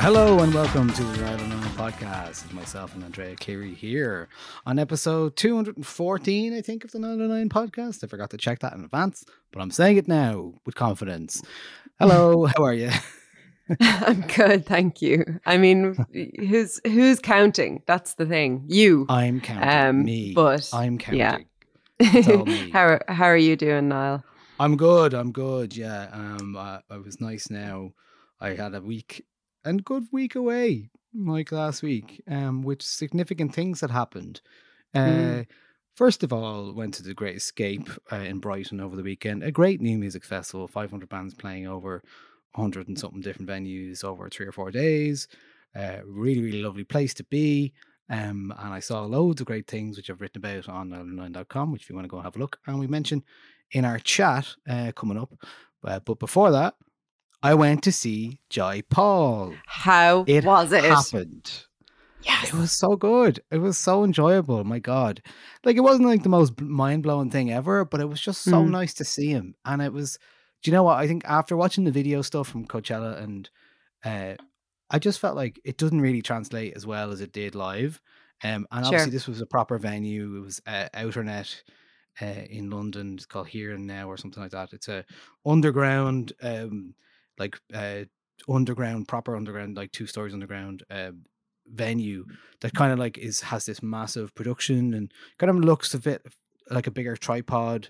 Hello and welcome to the Ride Alone podcast. It's myself and Andrea Cleary here on episode 214, I think, of the 909 podcast. I forgot to check that in advance, but I'm saying it now with confidence. Hello, how are you? I'm good, thank you. I mean, who's who's counting? That's the thing. You. I'm counting. Um, me. but, I'm counting. yeah. Me. how how are you doing, Niall? I'm good. I'm good. Yeah. Um. I, I was nice. Now, I had a week and good week away, like last week. Um, with significant things that happened. Uh, Mm. First of all, went to the Great Escape uh, in Brighton over the weekend. A great new music festival. 500 bands playing over 100 and something different venues over three or four days. Uh, really, really lovely place to be. Um, and I saw loads of great things which I've written about on 909.com, which if you want to go and have a look. And we mentioned in our chat uh, coming up. Uh, but before that, I went to see Jai Paul. How It was it? happened. Yes. It was so good. It was so enjoyable. My God. Like it wasn't like the most mind blowing thing ever, but it was just so Mm. nice to see him. And it was, do you know what? I think after watching the video stuff from Coachella and uh I just felt like it doesn't really translate as well as it did live. Um and Sure. obviously this was a proper venue. It was uh, Outernet uh, in London. It's called Here and Now or something like that. It's a underground um like uh underground proper underground like two stories underground uh, venue that kind of like is has this massive production and kind of looks a bit like a bigger tripod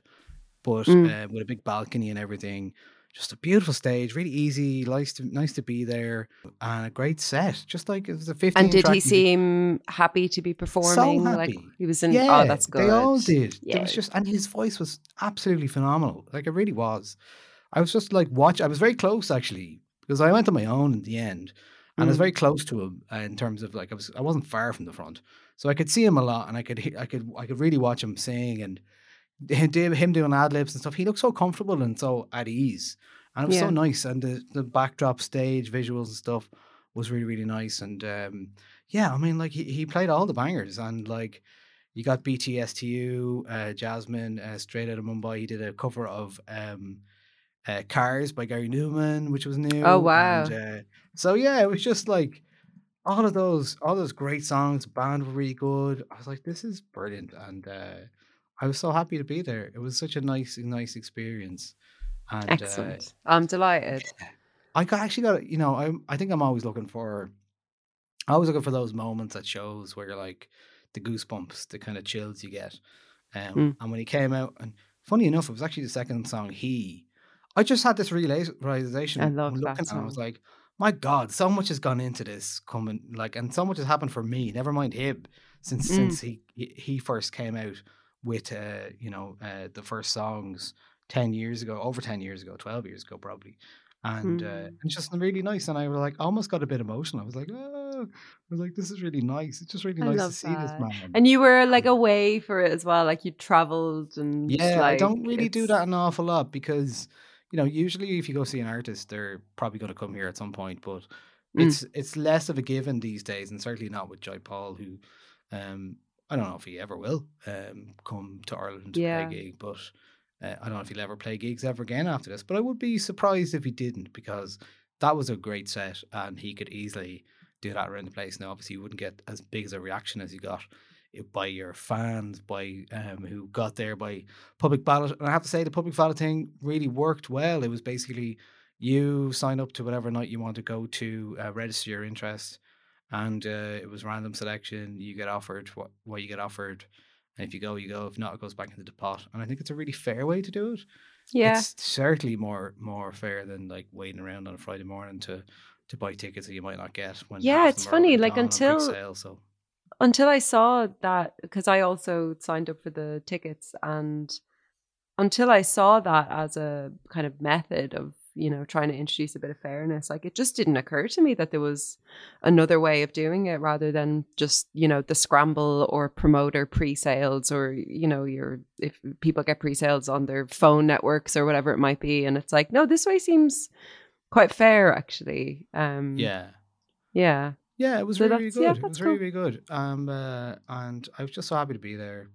but Mm. uh, with a big balcony and everything just a beautiful stage really easy nice to nice to be there and a great set just like it was a 15 and did track he seem happy to be performing? Like happy. he was in. yeah, oh, that's good. They all did. It was just, and his voice was absolutely phenomenal. Like it really was. I was just like watch. I was very close actually because I went on my own in the end, and I was Mm. very close to him uh, in terms of like I was. I wasn't far from the front, so I could see him a lot, and I could. I could. I could really watch him sing and him do- him doing ad libs and stuff. He looked so comfortable and so at ease, and it was so nice. And the the backdrop stage visuals and stuff was really really nice. And um, yeah, I mean, like he, he played all the bangers and like you got BTSTU, uh, Jasmine, uh, straight out of Mumbai. He did a cover of um, uh, Cars by Gary Numan, which was new. Oh, wow. And, uh, so yeah, it was just like all of those, all those great songs. Band were really good. I was like, this is brilliant, and uh, I was so happy to be there. It was such a nice, nice experience. And, uh, Excellent. I'm delighted. I got, actually got, you know, I I think I'm always looking for, I always looking for those moments at shows where you're like the goosebumps, the kind of chills you get. Um, Mm. And when he came out, and funny enough, it was actually the second song. He, I just had this realization. I love that looking at it, I was like, my God, so much has gone into this coming, like, and so much has happened for me. Never mind him, since Mm. since he he first came out with, uh, you know, uh, the first songs ten years ago, over ten years ago, twelve years ago, probably. And uh, Mm. and it's just really nice, and I was like almost got a bit emotional. I was like, oh, I was like, this is really nice. It's just really I nice to see this that. man. And you were like away for it as well, like you traveled and Yeah, like, I don't really do that an awful lot because, you know, usually if you go see an artist, they're probably going to come here at some point. But Mm. it's it's less of a given these days, and certainly not with Jai Paul, who, um, I don't know if he ever will um come to Ireland to Yeah. play a gig, but uh, I don't know if he'll ever play gigs ever again after this. But I would be surprised if he didn't because that was a great set, and he could easily do that around the place. Now, obviously, you wouldn't get as big as a reaction as you got by your fans, by um, who got there by public ballot. And I have to say, the public ballot thing really worked well. It was basically you sign up to whatever night you want to go to, uh, register your interest, and uh, it was random selection. You get offered what what you get offered, and if you go, you go. If not, it goes back into the pot. And I think it's a really fair way to do it. Yeah. It's certainly more more fair than like waiting around on a Friday morning to to buy tickets that you might not get when Yeah, it's them are already funny, like, gone on quick until- sale, so until I saw that because I also signed up for the tickets and until I saw that as a kind of method of you know trying to introduce a bit of fairness like it just didn't occur to me that there was another way of doing it rather than just you know the scramble or promoter pre-sales or you know your if people get pre-sales on their phone networks or whatever it might be and it's like no this way seems quite fair actually um yeah. yeah Yeah, it was So really, really that's- yeah, good. it was really, cool. really good. Um, uh, and I was just so happy to be there,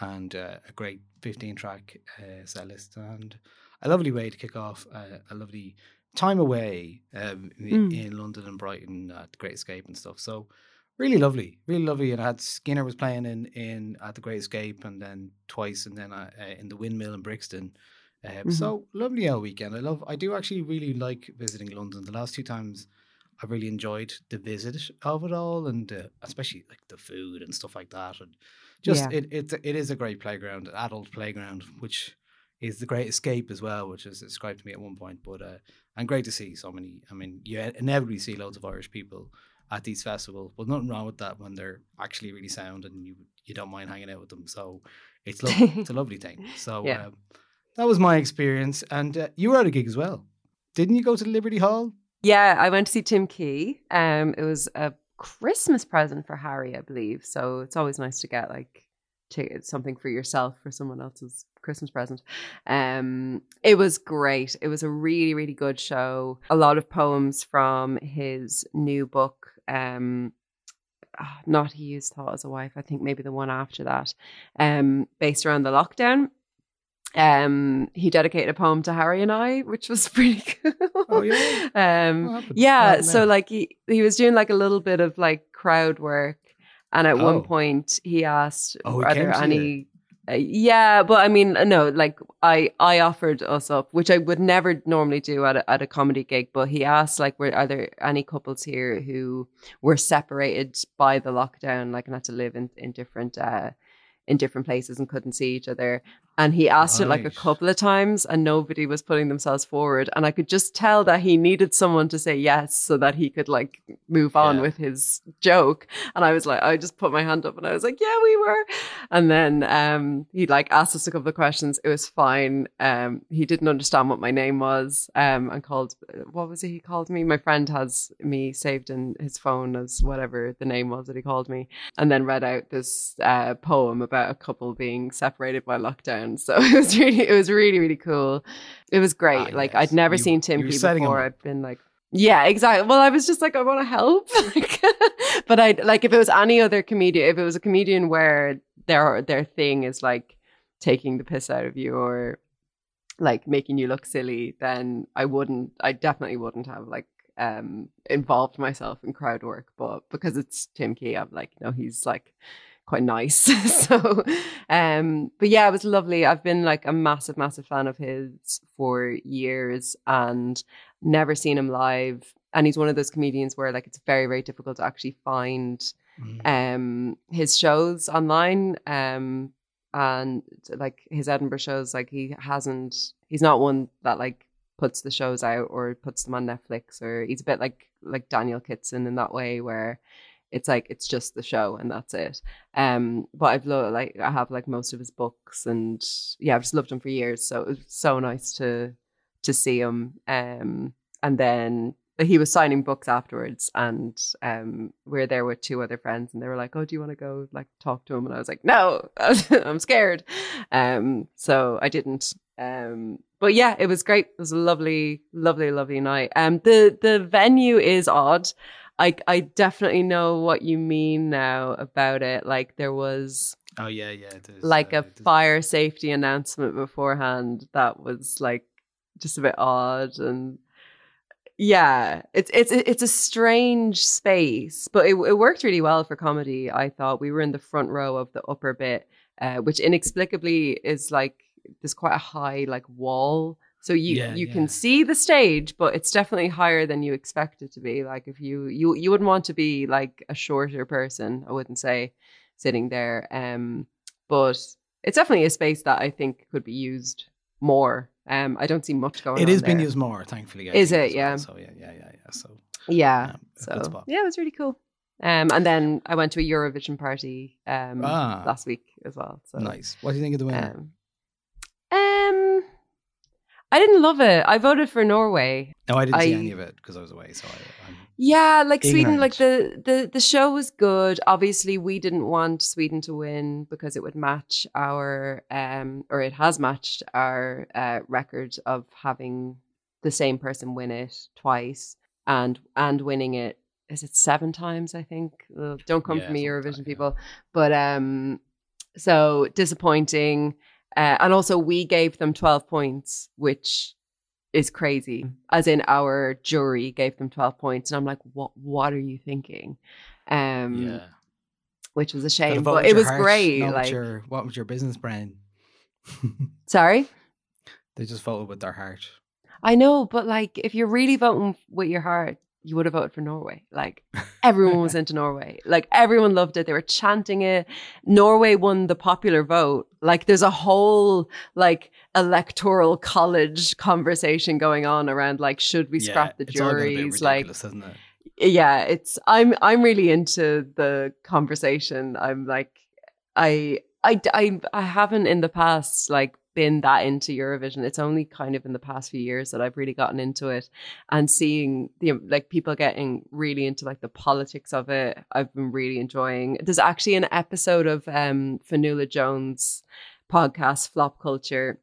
and uh, a great fifteen track uh, set list, and a lovely way to kick off uh, a lovely time away um, i- Mm. in London and Brighton at Great Escape and stuff. So really lovely, really lovely. And I had Skinner was playing in in at the Great Escape, and then twice, and then uh, uh, in the Windmill in Brixton. Uh, Mhm. So lovely all weekend. I love. I do actually really like visiting London. The last two times. I've really enjoyed the visit of it all, and uh, especially like the food and stuff like that. And just Yeah. it it it is a great playground, an adult playground, which is the great escape as well, which is described to me at one point. But uh, and great to see so many. I mean, you inevitably see loads of Irish people at these festivals, but nothing wrong with that when they're actually really sound and you you don't mind hanging out with them. So it's lovely. it's a lovely thing. So Yeah. um, that was my experience, and uh, you were at a gig as well, didn't you? Go to Liberty Hall. Yeah, I went to see Tim Key. Um, it was a Christmas present for Harry, I believe. So it's always nice to get like to something for yourself for someone else's Christmas present. Um, it was great. It was a really, really good show. A lot of poems from his new book. Um, ah, not he used thought as a wife. I think maybe the one after that. Um, based around the lockdown. Um, he dedicated a poem to Harry and I, which was pretty cool. Oh, yeah? Um, yeah. So like he he was doing like a little bit of like crowd work, and at Oh. one point he asked, Oh, "Are there any?" Uh, yeah, but I mean, no. Like I I offered us up, which I would never normally do at a, at a comedy gig. But he asked, like, were are there any couples here who were separated by the lockdown, like, and had to live in in different. uh in different places and couldn't see each other. And he asked it like a couple of times and nobody was putting themselves forward. And I could just tell that he needed someone to say yes so that he could like move on Yeah. with his joke. And I was like, I just put my hand up and I was like, yeah, we were. And then um, he like asked us a couple of questions. It was fine. Um, he didn't understand what my name was um, and called, what was it he called me? My friend has me saved in his phone as whatever the name was that he called me and then read out this uh, poem about a couple being separated by lockdown. So it was really, it was really, really cool. It was great. Ah, like yes. I'd never You- seen Tim you setting him before. I've been like, yeah, exactly. Well, I was just like, I want to help. Like, but I like if it was any other comedian, if it was a comedian where their their thing is like taking the piss out of you or like making you look silly, then I wouldn't. I definitely wouldn't have like um involved myself in crowd work. But because it's Tim Key, I'm like, no, he's like quite nice. so um but yeah, it was lovely. I've been like a massive, massive fan of his for years and never seen him live. And he's one of those comedians where like it's very, very difficult to actually find Mm. um his shows online. Um and like his Edinburgh shows, like he hasn't he's not one that like puts the shows out or puts them on Netflix or he's a bit like like Daniel Kitson in that way where it's like it's just the show and that's it. Um, but I've loved like I have like most of his books and yeah, I've just loved him for years. So it was so nice to to see him. Um, and then he was signing books afterwards, and um, we are there with two other friends, and they were like, "Oh, do you want to go like talk to him?" And I was like, "No, I'm scared." Um, so I didn't. Um, but yeah, it was great. It was a lovely, lovely, lovely night. Um, the the venue is odd. I I definitely know what you mean now about it. Like there was Oh yeah, yeah. It is, like uh, a fire safety announcement beforehand that was like just a bit odd and yeah it's it's it's a strange space but it, it worked really well for comedy i thought we were in the front row of the upper bit uh, which inexplicably is like there's quite a high like wall so you Yeah, you yeah. can see the stage but it's definitely higher than you expect it to be like if you you you wouldn't want to be like a shorter person i wouldn't say sitting there um but it's definitely a space that I think could be used more. Um, I don't see much going on. It is being used more, thankfully. I Is it? as well. Yeah. So yeah, yeah, yeah, yeah. So Yeah. um, So yeah, it was really cool. Um, and then I went to a Eurovision party um Ah. last week as well. So nice. What do you think of the winner? Um, um, I didn't love it. I voted for Norway. no, I didn't see any of it because I was away. So I, Yeah, like Sweden, like the, the the show was good. Obviously, we didn't want Sweden to win because it would match our um or it has matched our uh, record of having the same person win it twice and and winning it is it seven times I think. Don't come Yeah, for me, like Eurovision yeah. people. But um, so disappointing. Uh, and also, we gave them twelve points, which is crazy. As in, our jury gave them twelve points, and I'm like, what? What are you thinking? Um, yeah. which was a shame, but it was heart, great. with Like, your, what was your business brand? sorry, they just voted with their heart. I know, but like, if you're really voting with your heart, you would have voted for Norway. Like, everyone was into Norway. Like, everyone loved it. They were chanting it. Norway won the popular vote. Like, there's a whole like electoral college conversation going on around like, should we Yeah, scrap the it's all a bit juries? Like, isn't it? yeah it's i'm i'm really into the conversation i'm like i i i, I haven't in the past like been that into eurovision. It's only kind of in the past few years that i've really gotten into it. And seeing the like people getting really into like the politics of it i've been really enjoying. There's actually an episode of um Fionnuala Jones podcast flop culture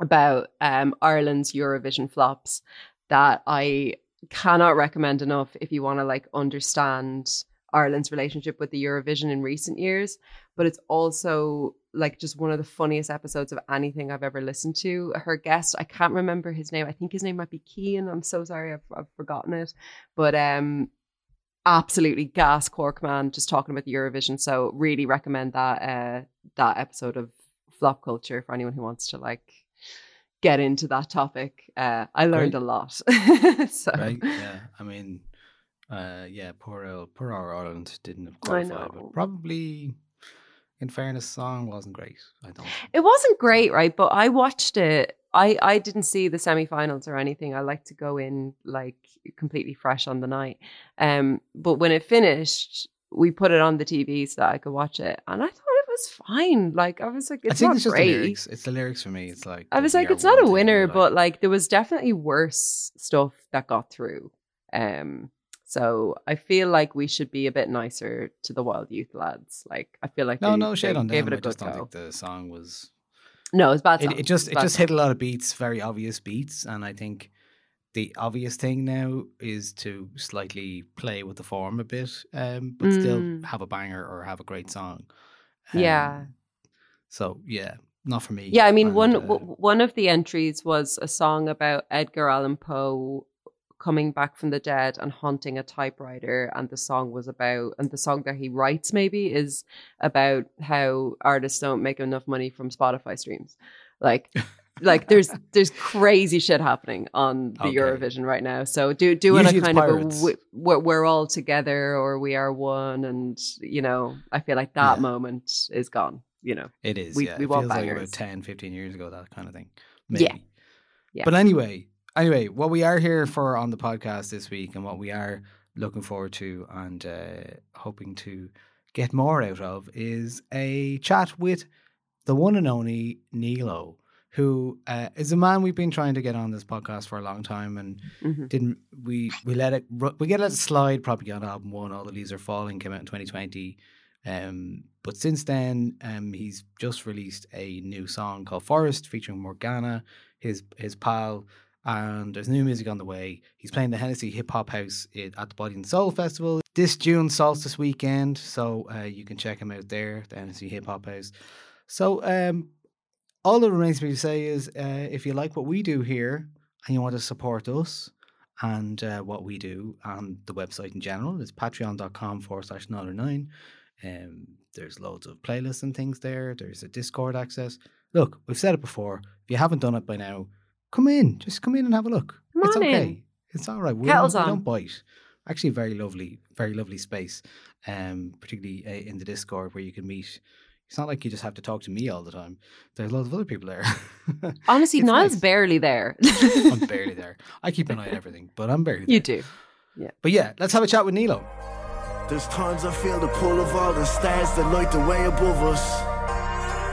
about um ireland's eurovision flops that i cannot recommend enough if you want to like understand Ireland's relationship with the Eurovision in recent years. But it's also like just one of the funniest episodes of anything I've ever listened to. Her guest, I can't remember his name. I think his name might be Kean. I'm so sorry, I've, I've forgotten it. But um, absolutely gas cork man, just talking about the Eurovision. So really recommend that uh that episode of Flop Culture for anyone who wants to like get into that topic. Uh, I learned Great. a lot. so Right? Yeah. I mean, uh, yeah, poor old, poor our Ireland didn't qualify, but probably, in fairness, song wasn't great. I don't. it wasn't great, right? But I watched it. I I didn't see the semifinals or anything. I like to go in like completely fresh on the night. Um, but when it finished, we put it on the TV so that I could watch it, and I thought it was fine. Like I was like, it's I think not it's great. It's the lyrics for me. It's like I was like, it's not a winner, but like there was definitely worse stuff that got through. Um, so I feel like we should be a bit nicer to the Wild Youth lads. Like I feel like no, they, no shade on them. it I just don't go. think the song was. No, it's bad. It, song. it just it bad just song. hit a lot of beats, very obvious beats, and I think the obvious thing now is to slightly play with the form a bit, um, but still Mm. have a banger or have a great song. Yeah. Um, So yeah, not for me. Yeah, I mean, and, one uh, w- one of the entries was a song about Edgar Allan Poe coming back from the dead and haunting a typewriter, and the song was about, and the song that he writes maybe is about how artists don't make enough money from Spotify streams, like. like there's there's crazy shit happening on the Okay. Eurovision right now. So do doing Usually a kind of a we're, we're all together or we are one, and you know I feel like that Yeah. moment is gone. You know, It is. we- yeah, we it want feels like about 10, 15 years ago, that kind of thing. Yeah. Yeah. But anyway, anyway, what we are here for on the podcast this week, and what we are looking forward to and uh, hoping to get more out of is a chat with the one and only Nealo, who uh, is a man we've been trying to get on this podcast for a long time, and Mhm. didn't we? We let it we get let it slide probably on album one. All the leaves are falling came out in 2020. Um, but since then, um, he's just released a new song called Forest featuring Morgana, his his pal, and there's new music on the way. He's playing the Hennessy Hip Hop House at the Body and Soul Festival this June solstice weekend, so uh, you can check him out there, the Hennessy Hip Hop House. So um, all that remains for me to say is, uh, if you like what we do here and you want to support us and uh, what we do and the website in general, it's patreon.com forward slash nine. Um, there's loads of playlists and things there. There's a Discord access. Look, we've said it before. If you haven't done it by now, come in. Just come in and have a look. Come it's okay. in. It's all right. We Kettles don't, we don't bite. Actually, very lovely, very lovely space. Um, particularly uh, in the Discord where you can meet. It's not like you just have to talk to me all the time. There's lots of other people there. Honestly, It's Niall's nice. barely there. I'm barely there. I keep an eye on everything, but I'm barely there. You do. Yeah. But yeah, let's have a chat with Nealo. There's times I feel the pull of all the stars that light the way above us.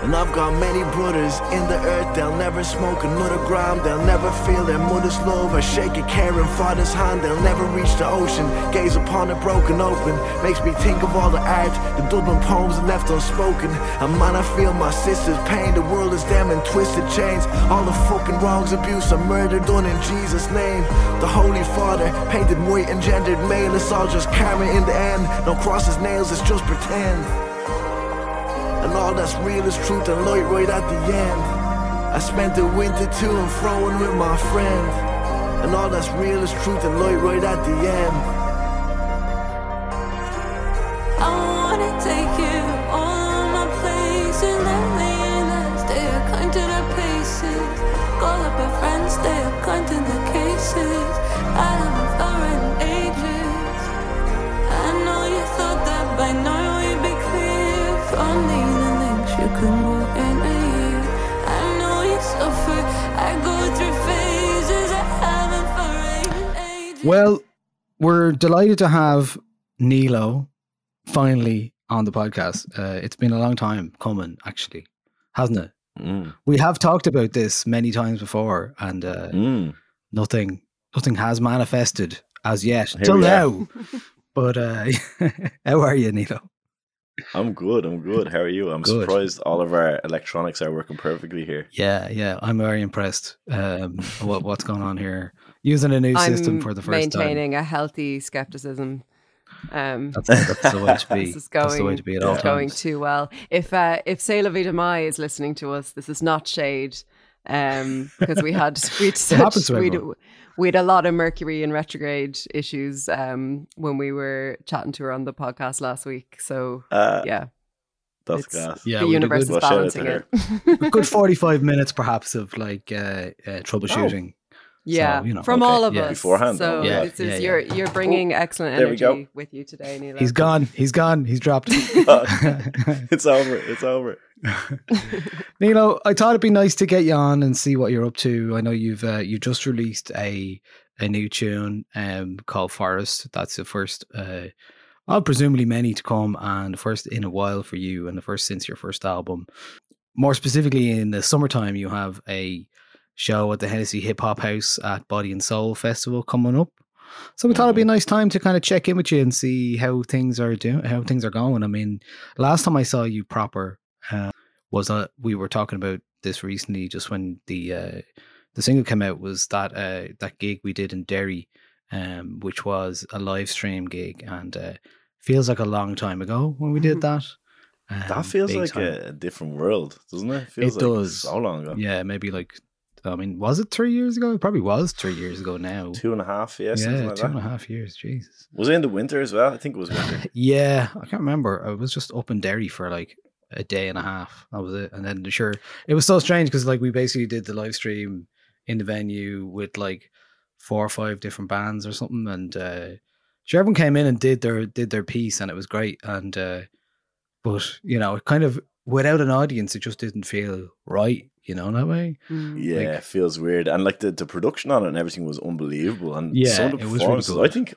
And I've got many brothers in the earth, they'll never smoke another gram, they'll never feel their mother's love or shake a caring father's hand, they'll never reach the ocean, gaze upon it broken open, makes me think of all the art, the Dublin poems left unspoken. And man, I feel my sister's pain, the world is them in twisted chains, all the fucking wrongs, abuse, and murder done in Jesus' name. The Holy Father, painted white, and gendered male, it's all just karma in the end. No crosses, nails, it's just pretend. And all that's real is truth and light right at the end. I spent the winter to and froing with my friend. And all that's real is truth and light right at the end. Well, we're delighted to have Nealo finally on the podcast. Uh, it's been a long time coming, actually, hasn't it? Mm. We have talked about this many times before, and uh, Mm. nothing, nothing has manifested as yet Here till now. but uh, how are you, Nealo? I'm good. I'm good. How are you? I'm Good. surprised all of our electronics are working perfectly here. Yeah, yeah, I'm very impressed. Um, what, what's going on here? Using a new system I'm for the first time. maintaining a healthy skepticism. Um, That's, that's the way to be. this is that's the way going- to be at all it's going too well. If uh, if Celaviedmai is listening to us, this is not shade, um, because we had we'd happens such to we'd, we'd a lot of Mercury and retrograde issues um when we were chatting to her on the podcast last week. So Uh, yeah, That's it's- gas. Yeah, the we did universe is Well, shout out balancing to it. a good 45 minutes perhaps of like uh, uh troubleshooting Yeah, you know, from okay, all of yeah. us Beforehand, So oh, yeah. this is Yeah, you're you're bringing excellent there we go. energy with you today, Nealo. he's gone he's gone he's dropped it's over. It's over. Nealo, I thought it'd be nice to get you on and see what you're up to. I know you've uh, you just released a a new tune um called Forest. That's the first uh well, presumably many to come and the first in a while for you and the first since your first album. More specifically in the summertime you have a show at the Hennessy Hip Hop House at Body and Soul Festival coming up. So we thought it'd be a nice time to kind of check in with you and see how things are doing, how things are going. I mean, last time I saw you proper uh, was uh, we were talking about this recently, just when the uh, the single came out was that uh, that gig we did in Derry, um, which was a live stream gig, and uh, feels like a long time ago when we did that. Um, That feels like time. a, a different world, doesn't it? Feels It like does. so long ago. yeah, maybe like I mean, was it three years ago? It probably was three years ago now. Two and a half, yeah, yeah, like two and a half years. Jesus. Was it in the winter as well? I think it was winter. Yeah, I can't remember. I was just up in Derry for like a day and a half. That was it. And then sure, it was so strange because like we basically did the live stream in the venue with like four or five different bands or something, and uh, sure everyone came in and did their did their piece, and it was great. And uh, but you know, it kind of without an audience, it just didn't feel right. You know that way. Mm. Yeah, Like- it feels weird. And like the, the production on it and everything was unbelievable. And Yeah, some of the it was really. I think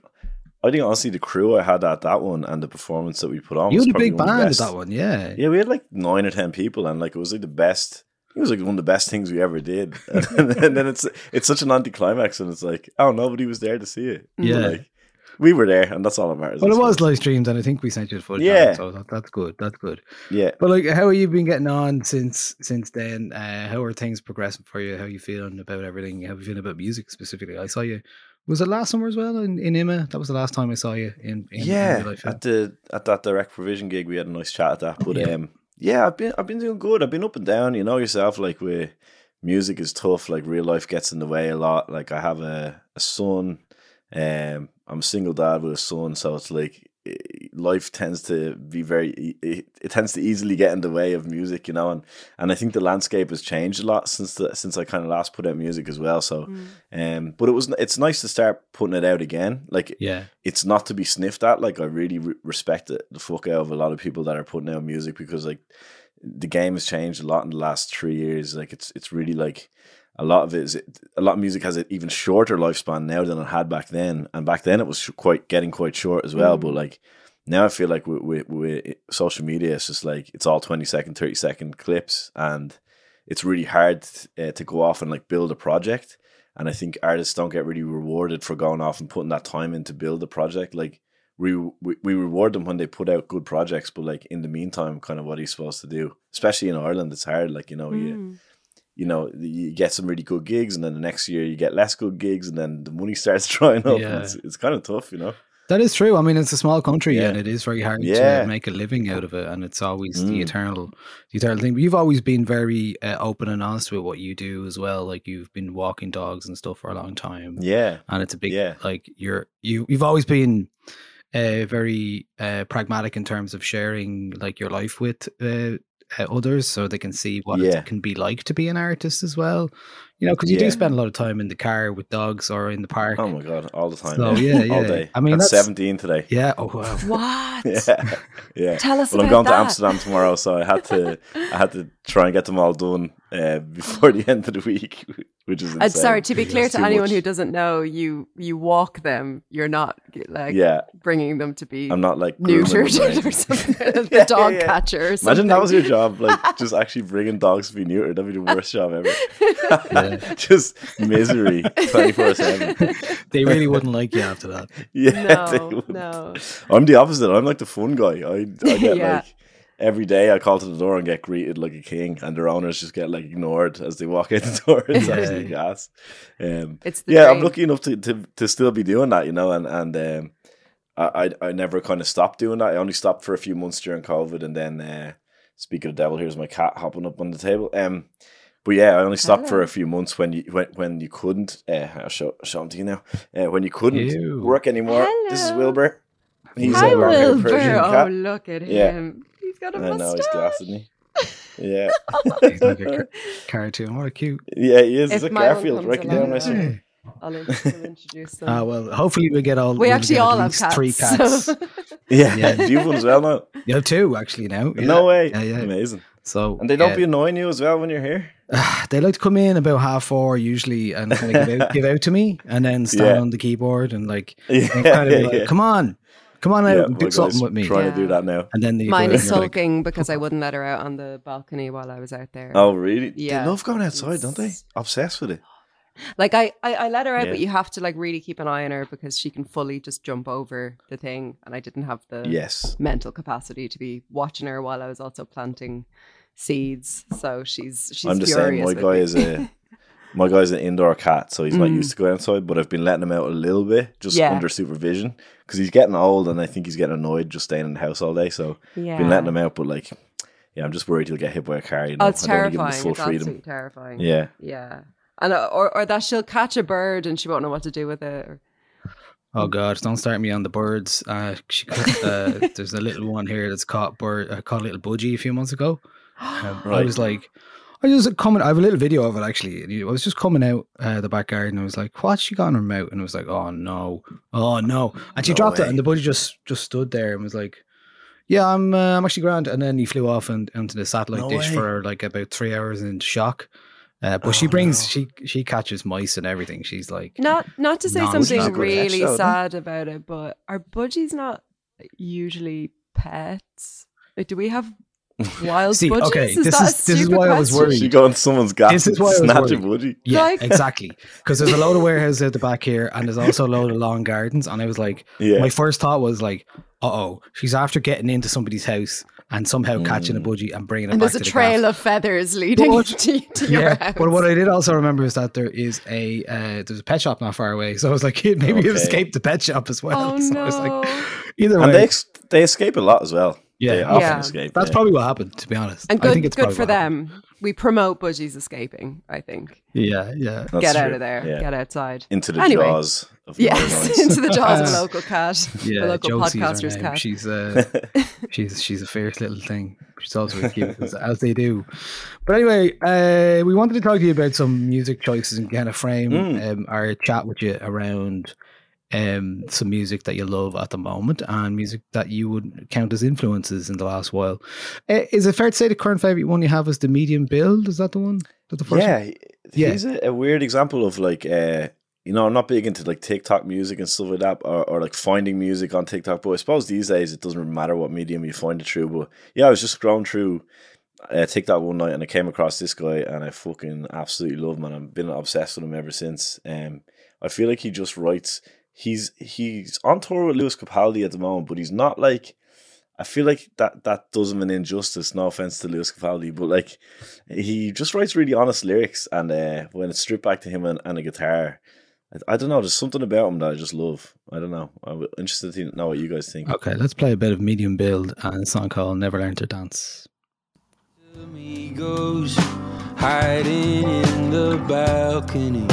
I think honestly the crew I had at that one and the performance that we put on. You was had a big one of the band at that one, yeah. Yeah, we had like nine or ten people, and like it was like the best. It was like one of the best things we ever did, and, then it's it's such an anticlimax, and it's like oh nobody was there to see it. But, Yeah. like, we were there, and that's all that matters. Well, it was live streamed, and I think we sent you the footage. Yeah. so that, that's good. That's good. yeah. But like, how have you been getting on since since then? Uh, how are things progressing for you? How are you feeling about everything? How are you feeling about music specifically? I saw you. Was it last summer as well in, in Ima? That was the last time I saw you in, in in yeah, life, at the at that direct provision gig, we had a nice chat at that. But Yeah. um, yeah, I've been I've been doing good. I've been up and down. You know yourself, like with music is tough. Like real life gets in the way a lot. Like I have a a son. Um, I'm a single dad with a son, so it's like eh, life tends to be very e- it, it tends to easily get in the way of music, you know, and and I think the landscape has changed a lot since the, since I kind of last put out music as well. So, um, but it was it's nice to start putting it out again. Like Yeah, it's not to be sniffed at. Like I really re- respect it, the fuck out of a lot of people that are putting out music because like the game has changed a lot in the last three years. Like it's it's really like a lot of it is a lot of music has an even shorter lifespan now than it had back then, and back then it was quite getting quite short as well. But like now, I feel like with, with with social media, it's just like it's all 20 second, thirty second clips, and it's really hard uh, to go off and like build a project. And I think artists don't get really rewarded for going off and putting that time in to build a project. Like we, we we reward them when they put out good projects, but like in the meantime, kind of what are you supposed to do? Especially in Ireland, it's hard. Like you know, you you know you get some really good gigs, and then the next year you get less good gigs, and then the money starts drying up. Yeah. And it's it's kind of tough, you know. that is true. I mean, it's a small country, Yeah. and it is very hard Yeah. to make a living out of it. And it's always the Mm. eternal, the eternal thing. But you've always been very uh, open and honest with what you do as well. Like you've been walking dogs and stuff for a long time. Yeah, and it's a big Yeah. like you're you you've always been uh, very uh, pragmatic in terms of sharing like your life with uh, uh, others so they can see what Yeah. it can be like to be an artist as well you know because you Yeah. do spend a lot of time in the car with dogs or in the park Oh my god, all the time. So, yeah, all yeah. day. I mean, That's that's- seventeen today. yeah oh wow What? Yeah, yeah. Tell us Well, I'm about going to. Amsterdam tomorrow, so I had to I had to try and get them all done uh, before the end of the week, which is And insane. sorry, to be clear to anyone much. who doesn't know, you you walk them. You're not like Yeah, bringing them to be I'm not like grooming them or neutered or something. the Yeah, dog yeah. catcher. Or something. Imagine that was your job, like just actually bringing dogs to be neutered. That'd be the worst job ever. just misery, twenty four seven. they really wouldn't like you after that Yeah, No, would. no. I'm the opposite. I'm like the fun guy. I, I get Yeah. like every day I call to the door and get greeted like a king, and their owners just get like ignored as they walk out the door. It's Yeah. actually gas. Um, It's the yeah, I'm lucky enough to, to to still be doing that, you know, and and um, I I I never kind of stopped doing that. I only stopped for a few months during COVID, and then uh, speaking of devil, here's my cat hopping up on the table. Um, but yeah, I only stopped for a few months when you when when you couldn't. Uh, I'll show show him to you now. Uh, when you couldn't Ew. work anymore. This is Wilbur. He's Hi, a long-haired Wilbur. Oh, look at Yeah. him. He's got a I know mustache. he's glass, isn't he? Yeah, He's like a car- cartoon what a cute yeah, he is. If He's like my one Garfield, comes right along, down nice. I'll- and- I'll, in- I'll introduce them. ah well hopefully we get all we we'll actually all have cats. three cats So. Yeah, Yeah. do you have one as well now? you have two actually now Yeah. No way. yeah, yeah. Amazing. So And they don't yeah. be annoying you as well when you're here. they like to come in about half four usually and kind of give out, give out to me and then stand Yeah. on the keyboard and like Yeah, and kind of yeah, like, yeah. come on, come on out Yeah, and do something with me. Trying to do that now. And then the Mine is and you're like, sulking because I wouldn't let her out on the balcony while I was out there. Oh, really? Yeah. They love going outside, don't they? Obsessed with it. Like I, I, I let her out, Yeah. but you have to like really keep an eye on her because she can fully just jump over the thing, and I didn't have the Yes. mental capacity to be watching her while I was also planting seeds. So she's she's I'm just saying. My guy me. is a my guy's an indoor cat, so he's not Mm. used to going outside. But I've been letting him out a little bit, just Yeah. under supervision, because he's getting old, and I think he's getting annoyed just staying in the house all day. So yeah. been letting him out, but like, yeah, I'm just worried he'll get hit by a car. You know, Oh, it's I don't give him terrifying. the full It's freedom. absolutely terrifying. Yeah, Yeah. And uh, or or that she'll catch a bird and she won't know what to do with it. Or, Oh God! Don't start me on the birds. Uh, she caught, uh, there's a little one here that's caught bird. Uh, caught a little budgie a few months ago. Um, I was like, I was coming. I have a little video of it actually. and I was just coming out uh, the back garden. I was like, "What's she got in her mouth?" And I was like, "Oh no, oh no!" And she No dropped it, and the budgie just just stood there and was like, "Yeah, I'm uh, I'm actually grand." And then he flew off and onto the satellite No dish way. for like about three hours in shock. Uh, but she Oh, brings no. she she catches mice and everything. She's like Not not to say Non-stop. something Not catch, really though, no? sad about it, but are budgies not usually pets? Like, do we have wild See, budgies? okay, is this that is- this is stupid why I was worried. She go on someone's gas This is why I was worried. woody. Yeah, Like- exactly. Because there's a load of warehouses at the back here, and there's also a load of lawn gardens. And I was like, Yeah. my first thought was like, uh oh, she's after getting into somebody's house and somehow catching a Mm. budgie and bringing it And back there's a to the trail gaff. of feathers leading But- to, to your Yeah, house. but what I did also remember is that there is a uh, there's a pet shop not far away. So I was like, maybe Okay. it escaped the pet shop as well. Oh, so I was no. like, either way, And they ex- they escape a lot as well. Yeah. they often Yeah. escape. that's yeah. probably what happened. To be honest, and I think good, it's good for what happened. them. We promote budgies escaping. I think. Yeah, yeah. That's get out of there. Yeah. Get outside. into the Anyway. jaws of Yes, Northern into the jaws of a local cat, Yeah, a local Josie's podcaster's cat. She's uh, she's she's a fierce little thing. She's also cute as, as they do. But anyway, uh, we wanted to talk to you about some music choices and kind of frame Mm. um, our chat with you around um, some music that you love at the moment and music that you would count as influences in the last while. Uh, is it fair to say the current favorite one you have is the medium build? Is that the one? That the first yeah, one? he- Yeah. he's a, a weird example of like uh you know, I'm not big into like TikTok music and stuff like that, or, or like finding music on TikTok. But I suppose these days it doesn't really matter what medium you find it through. But yeah, I was just scrolling through uh, TikTok one night and I came across this guy and I fucking absolutely love him and I've been obsessed with him ever since. Um, I feel like he just writes. He's he's on tour with Lewis Capaldi at the moment, but he's not like. I feel like that that does him an injustice. No offense to Lewis Capaldi, but like he just writes really honest lyrics, and uh, when it's stripped back to him and, and a guitar, I, I don't know. There's something about him that I just love. I don't know. I'm interested to know what you guys think. Okay, let's play a bit of medium build and a song called Never Learn to Dance. Amigos hiding in the balcony.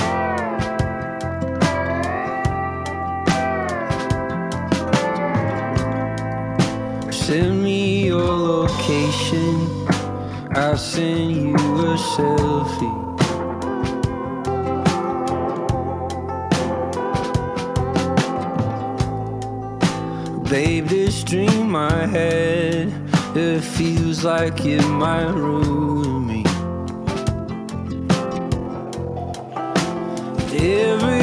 Send me your location. I'll send you a selfie. Babe, this dream I had, it feels like it might ruin me. Everyone's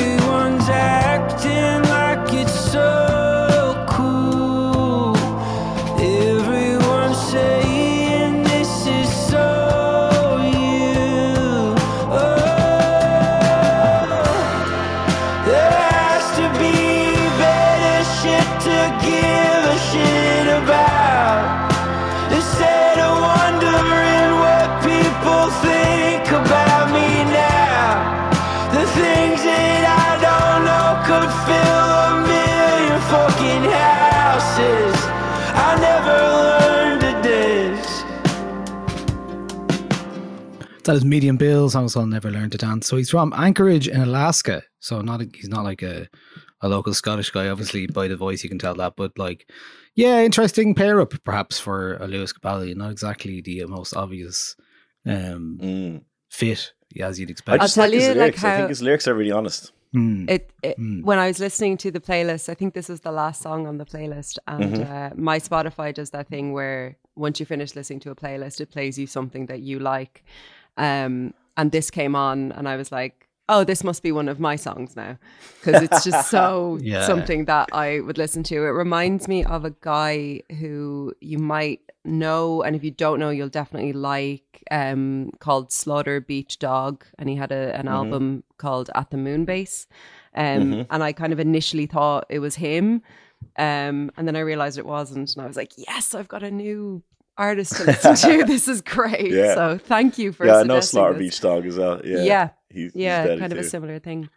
That is Medium Build, song called Never Learn to Dance. So he's from Anchorage in Alaska. So not a, he's not like a, a local Scottish guy. Obviously, by the voice you can tell that. But like, yeah, interesting pair up perhaps for a Lewis Capaldi. Not exactly the most obvious um, Mm. fit as you'd expect. I expect. just tell like his you, like, lyrics. I think his lyrics are really honest. Mm. It, it Mm. when I was listening to the playlist, I think this was the last song on the playlist, and Mhm. uh, my Spotify does that thing where once you finish listening to a playlist, it plays you something that you like. Um, and this came on, and I was like, "Oh, this must be one of my songs now," because it's just so Yeah. something that I would listen to. It reminds me of a guy who you might know, and if you don't know, you'll definitely like, um, called Slaughter Beach Dog, and he had a, an Mhm. album called At the Moon Base. Um, Mhm. and I kind of initially thought it was him, um, and then I realized it wasn't, and I was like, "Yes, I've got a new artist to listen to. this is great." Yeah. So thank you for yeah, I know suggesting Slaughter this. Beach Dog as well. Yeah, Yeah, he's, yeah, he's deadly kind of a similar thing.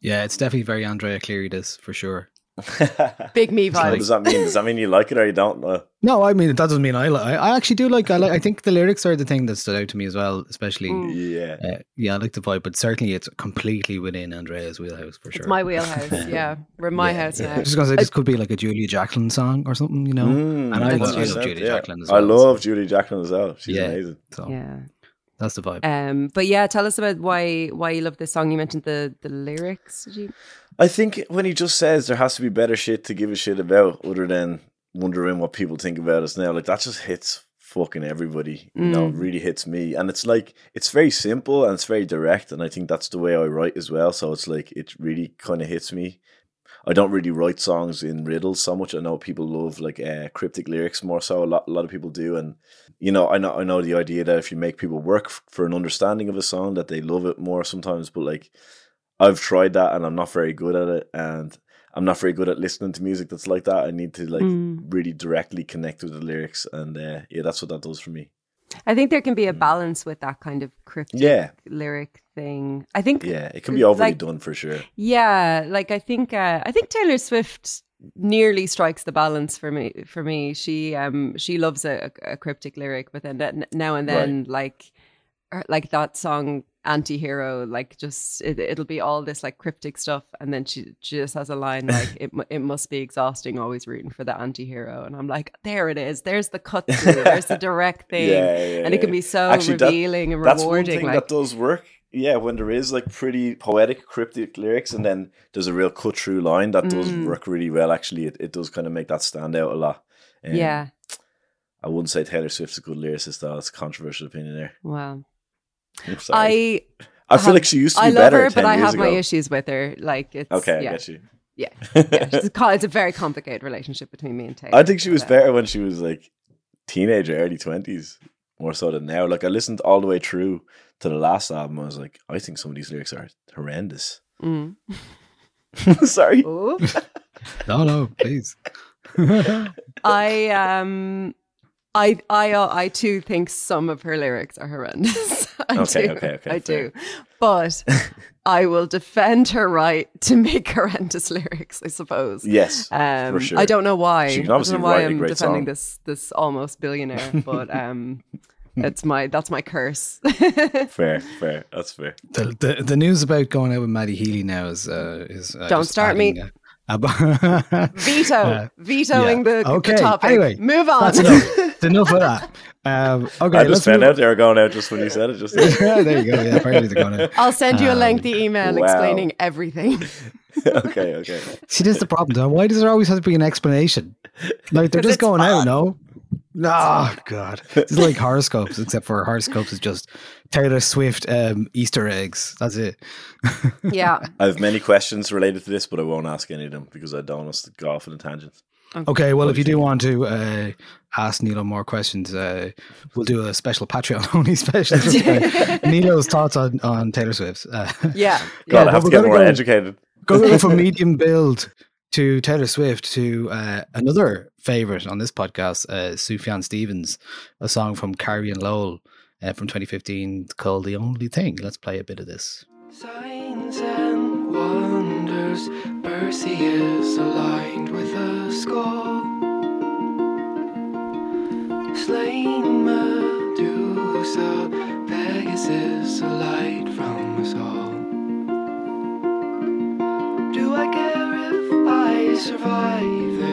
Yeah, it's definitely very Andrea Cleary, this for sure. Big me what vibes. does that mean? Does that mean you like it or you don't? Uh, No, I mean that doesn't mean I like. I I actually do like. I like. I think the lyrics are the thing that stood out to me as well. Especially, Mm. yeah. uh, yeah, I like the vibe, but certainly it's completely within Andrea's wheelhouse for sure. It's my wheelhouse. Yeah, we're in my Yeah, house yeah. now. I'm just gonna say this could be like a Julia Jacklin song or something, you know. Mm, and I love- I 100%, love Julia Jacklin as I well, love so- Julia Jacklin as well. She's Yeah. amazing. So Yeah. That's the vibe. Um, but yeah, tell us about why why you love this song. You mentioned the the lyrics. Did you? I think when he just says there has to be better shit to give a shit about other than wondering what people think about us now, like that just hits fucking everybody. You know, Mm. really hits me. And it's like it's very simple and it's very direct, and I think that's the way I write as well. So it's like it really kind of hits me. I don't really write songs in riddles so much. I know people love like uh, cryptic lyrics more so. A lot, a lot of people do, and you know, I know, I know the idea that if you make people work f- for an understanding of a song, that they love it more sometimes. But like, I've tried that, and I'm not very good at it, and I'm not very good at listening to music that's like that. I need to like Mm. really directly connect with the lyrics, and uh, yeah, that's what that does for me. I think there can be a balance with that kind of cryptic Mm. Yeah. lyric thing. I think Yeah, it can be overly like, done for sure. Yeah, like I think uh, I think Taylor Swift nearly strikes the balance for me. For me, she um she loves a, a cryptic lyric, but then now and then like er, like that song anti-hero like just it, it'll be all this like cryptic stuff and then she, she just has a line like it, it must be exhausting always rooting for the anti-hero and i'm like there it is there's the cut through there's the direct thing Yeah, yeah, and it can be so Actually, that- revealing and That's one rewarding like that does work. Yeah, when there is like pretty poetic, cryptic lyrics, and then there's a real cut through line that does Mm. work really well. Actually, it, it does kind of make that stand out a lot. Um, yeah I wouldn't say Taylor Swift's a good lyricist, though. It's a controversial opinion there. well I'm i I feel have- like she used to be I love better her, 10 but I years have my issues with her. Like it's Okay, I get you. yeah, yeah. It's a, it's a very complicated relationship between me and Taylor. I think she was but, better when she was like teenager, early twenties, more so than now. Like I listened all the way through to the last album. I was like, I think some of these lyrics are horrendous. Mm. Sorry. Ooh. No, no, please. I um. I I uh, I too think some of her lyrics are horrendous. I Okay, do. okay, okay, I fair. do. But I will defend her right to make horrendous lyrics, I suppose. Yes, Um, for sure. I don't know why. She can I obviously don't know why write a I'm great defending song. this this almost billionaire, but um, it's my that's my curse. Fair, fair. That's fair. The, the the news about going out with Matty Healy now is uh, is uh, Don't start me. adding, ab- Veto, Uh, vetoing yeah. the, okay. the topic. Anyway, Move on. That's enough. That's enough of that. Um, okay, I just found move. out they were going out just when you said it. Just yeah, there you go. Yeah, apparently they're going out. I'll send you a Um, lengthy email wow. explaining everything. okay, okay. See, this is the problem. Though. Why does there always have to be an explanation? Like they're just it's going out, fun. No? Oh God! It's like horoscopes, except for horoscopes is just Taylor Swift um, Easter eggs. That's it. yeah. I have many questions related to this, but I won't ask any of them because I don't want us to go off on a tangent. Okay, well, if you do want to uh, ask Nealo more questions, uh, we'll do a special Patreon only special. Uh, Nealo's thoughts on, on Taylor Swift. Uh, Yeah. God, Yeah, I have but to we're get more go- educated. go from medium build to Taylor Swift to uh, another favorite on this podcast, uh, Sufjan Stevens, a song from Carrie and Lowell uh, from 2015 called "The Only Thing." Let's play a bit of this. Signs and wonders, aligned with a skull. Slain Medusa, Pegasus, from us all. Do I care if I survive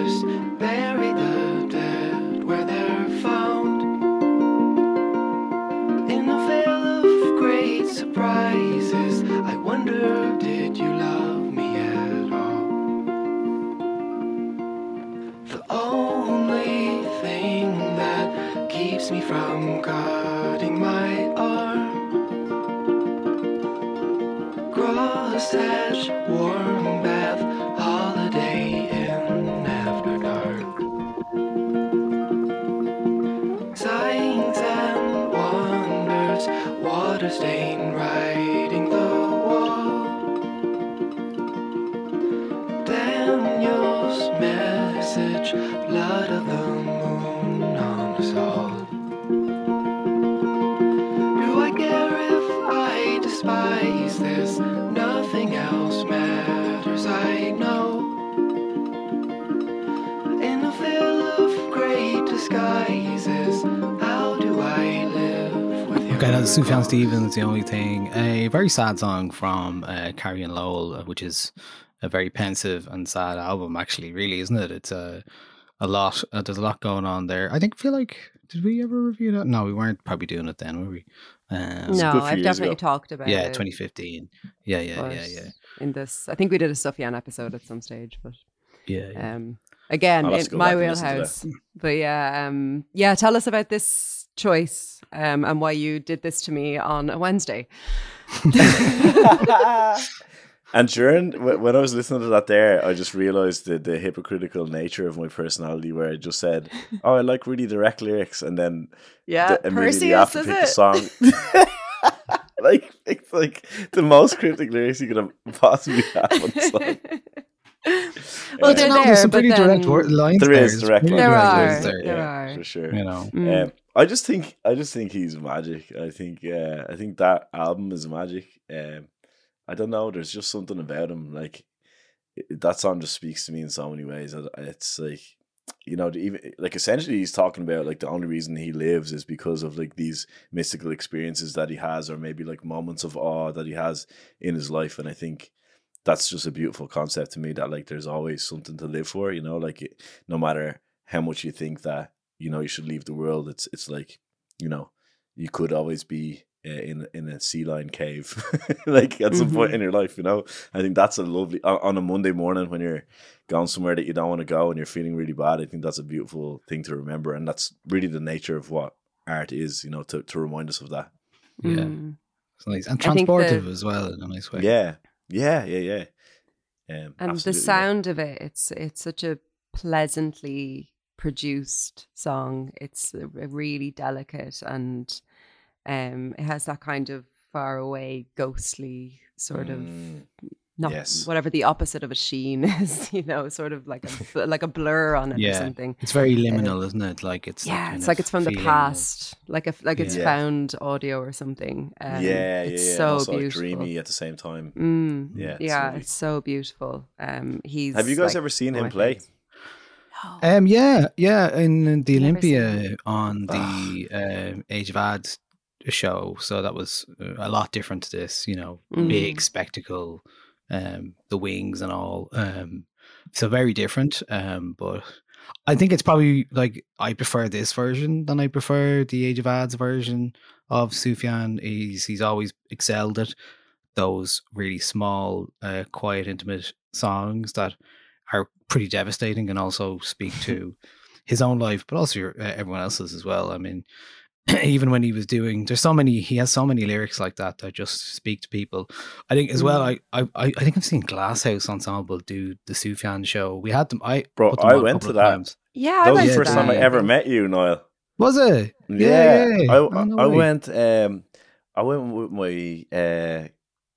Sufjan Stevens. The only thing, a very sad song from uh, Carrie and Lowell, uh, which is a very pensive and sad album. Actually, really, isn't it? It's a a lot. Uh, there's a lot going on there. I think. Feel like did we ever review that? No, we weren't probably doing it then, were we? Um, No, I've definitely ago. talked about yeah, it. 2015. Yeah, yeah, yeah, yeah, In this, I think we did a Sufjan episode at some stage, but yeah. yeah. um, again in my back and listen to wheelhouse. But yeah, um, yeah. Tell us about this choice um, and why you did this to me on a Wednesday. And during when I was listening to that, there, I just realized the the hypocritical nature of my personality, where I just said, "Oh, I like really direct lyrics," and then Yeah, the, immediately Perseus, after is pick the song. like it's like the most cryptic lyrics you could have possibly have on the song. well, they're no, there, there's some but pretty direct then- wor- lines. There there. is There's direct pretty There lines, are, is there, there yeah, are. for sure. You know, Mm. Um, I just think I just think he's magic. I think uh, I think that album is magic. Um, I don't know. There's just something about him. Like it, that song just speaks to me in so many ways. It's like you know, even like essentially he's talking about like the only reason he lives is because of like these mystical experiences that he has, or maybe like moments of awe that he has in his life. And I think that's just a beautiful concept to me. That like there's always something to live for. You know, like no matter how much you think that you know you should leave the world, it's it's like you know you could always be uh, in in a sea lion cave, like at some point in your life. You know, I think that's a lovely on on a Monday morning when you're going somewhere that you don't want to go and you're feeling really bad. I think that's a beautiful thing to remember, and that's really the nature of what art is. You know, to to remind us of that. Yeah. Mm. it's nice and I think the- transportive as well in a nice way. Yeah, yeah, yeah, yeah. Um, and the absolutely, yeah. sound of it it's it's such a pleasantly produced song it's really delicate and um it has that kind of far away ghostly sort of Mm, not yes. whatever the opposite of a sheen is you know sort of like a like a blur on it or Yeah. something It's very liminal, isn't it? Like it's yeah it's like it's from the of- past like a like it's Yeah. found audio or something um, yeah, yeah, it's yeah. so also beautiful dreamy at the same time. Mm, Yeah, it's yeah, lovely. it's so beautiful. Um, he's. Have you guys like, ever seen him play? favorites. Um, yeah, yeah, in the Never Olympia on the um, Age of Adz show. So that was uh, a lot different to this, you know, big Mm. spectacle, um, the wings and all. Um, so very different. Um, but I think it's probably like I prefer this version than I prefer the Age of Adz version of Sufjan. He's he's always excelled at those really small, uh, quiet, intimate songs that are pretty devastating and also speak to his own life, but also your, uh, everyone else's as well. I mean, even when he was doing, there's so many, he has so many lyrics like that that just speak to people. I think as well, I, I, I I think I've seen Glasshouse Ensemble do the Sufjan show. We had them, I, Bro, them I went to that. times. Yeah, I That was the to first time I ever met you, Niall. Was it? Yeah, yeah. I, no I went. Um, I went with my uh,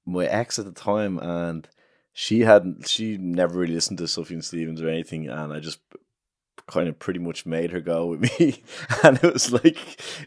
my ex at the time, and she hadn't. She never really listened to Sufjan Stevens or anything, and I just kind of pretty much made her go with me. and it was like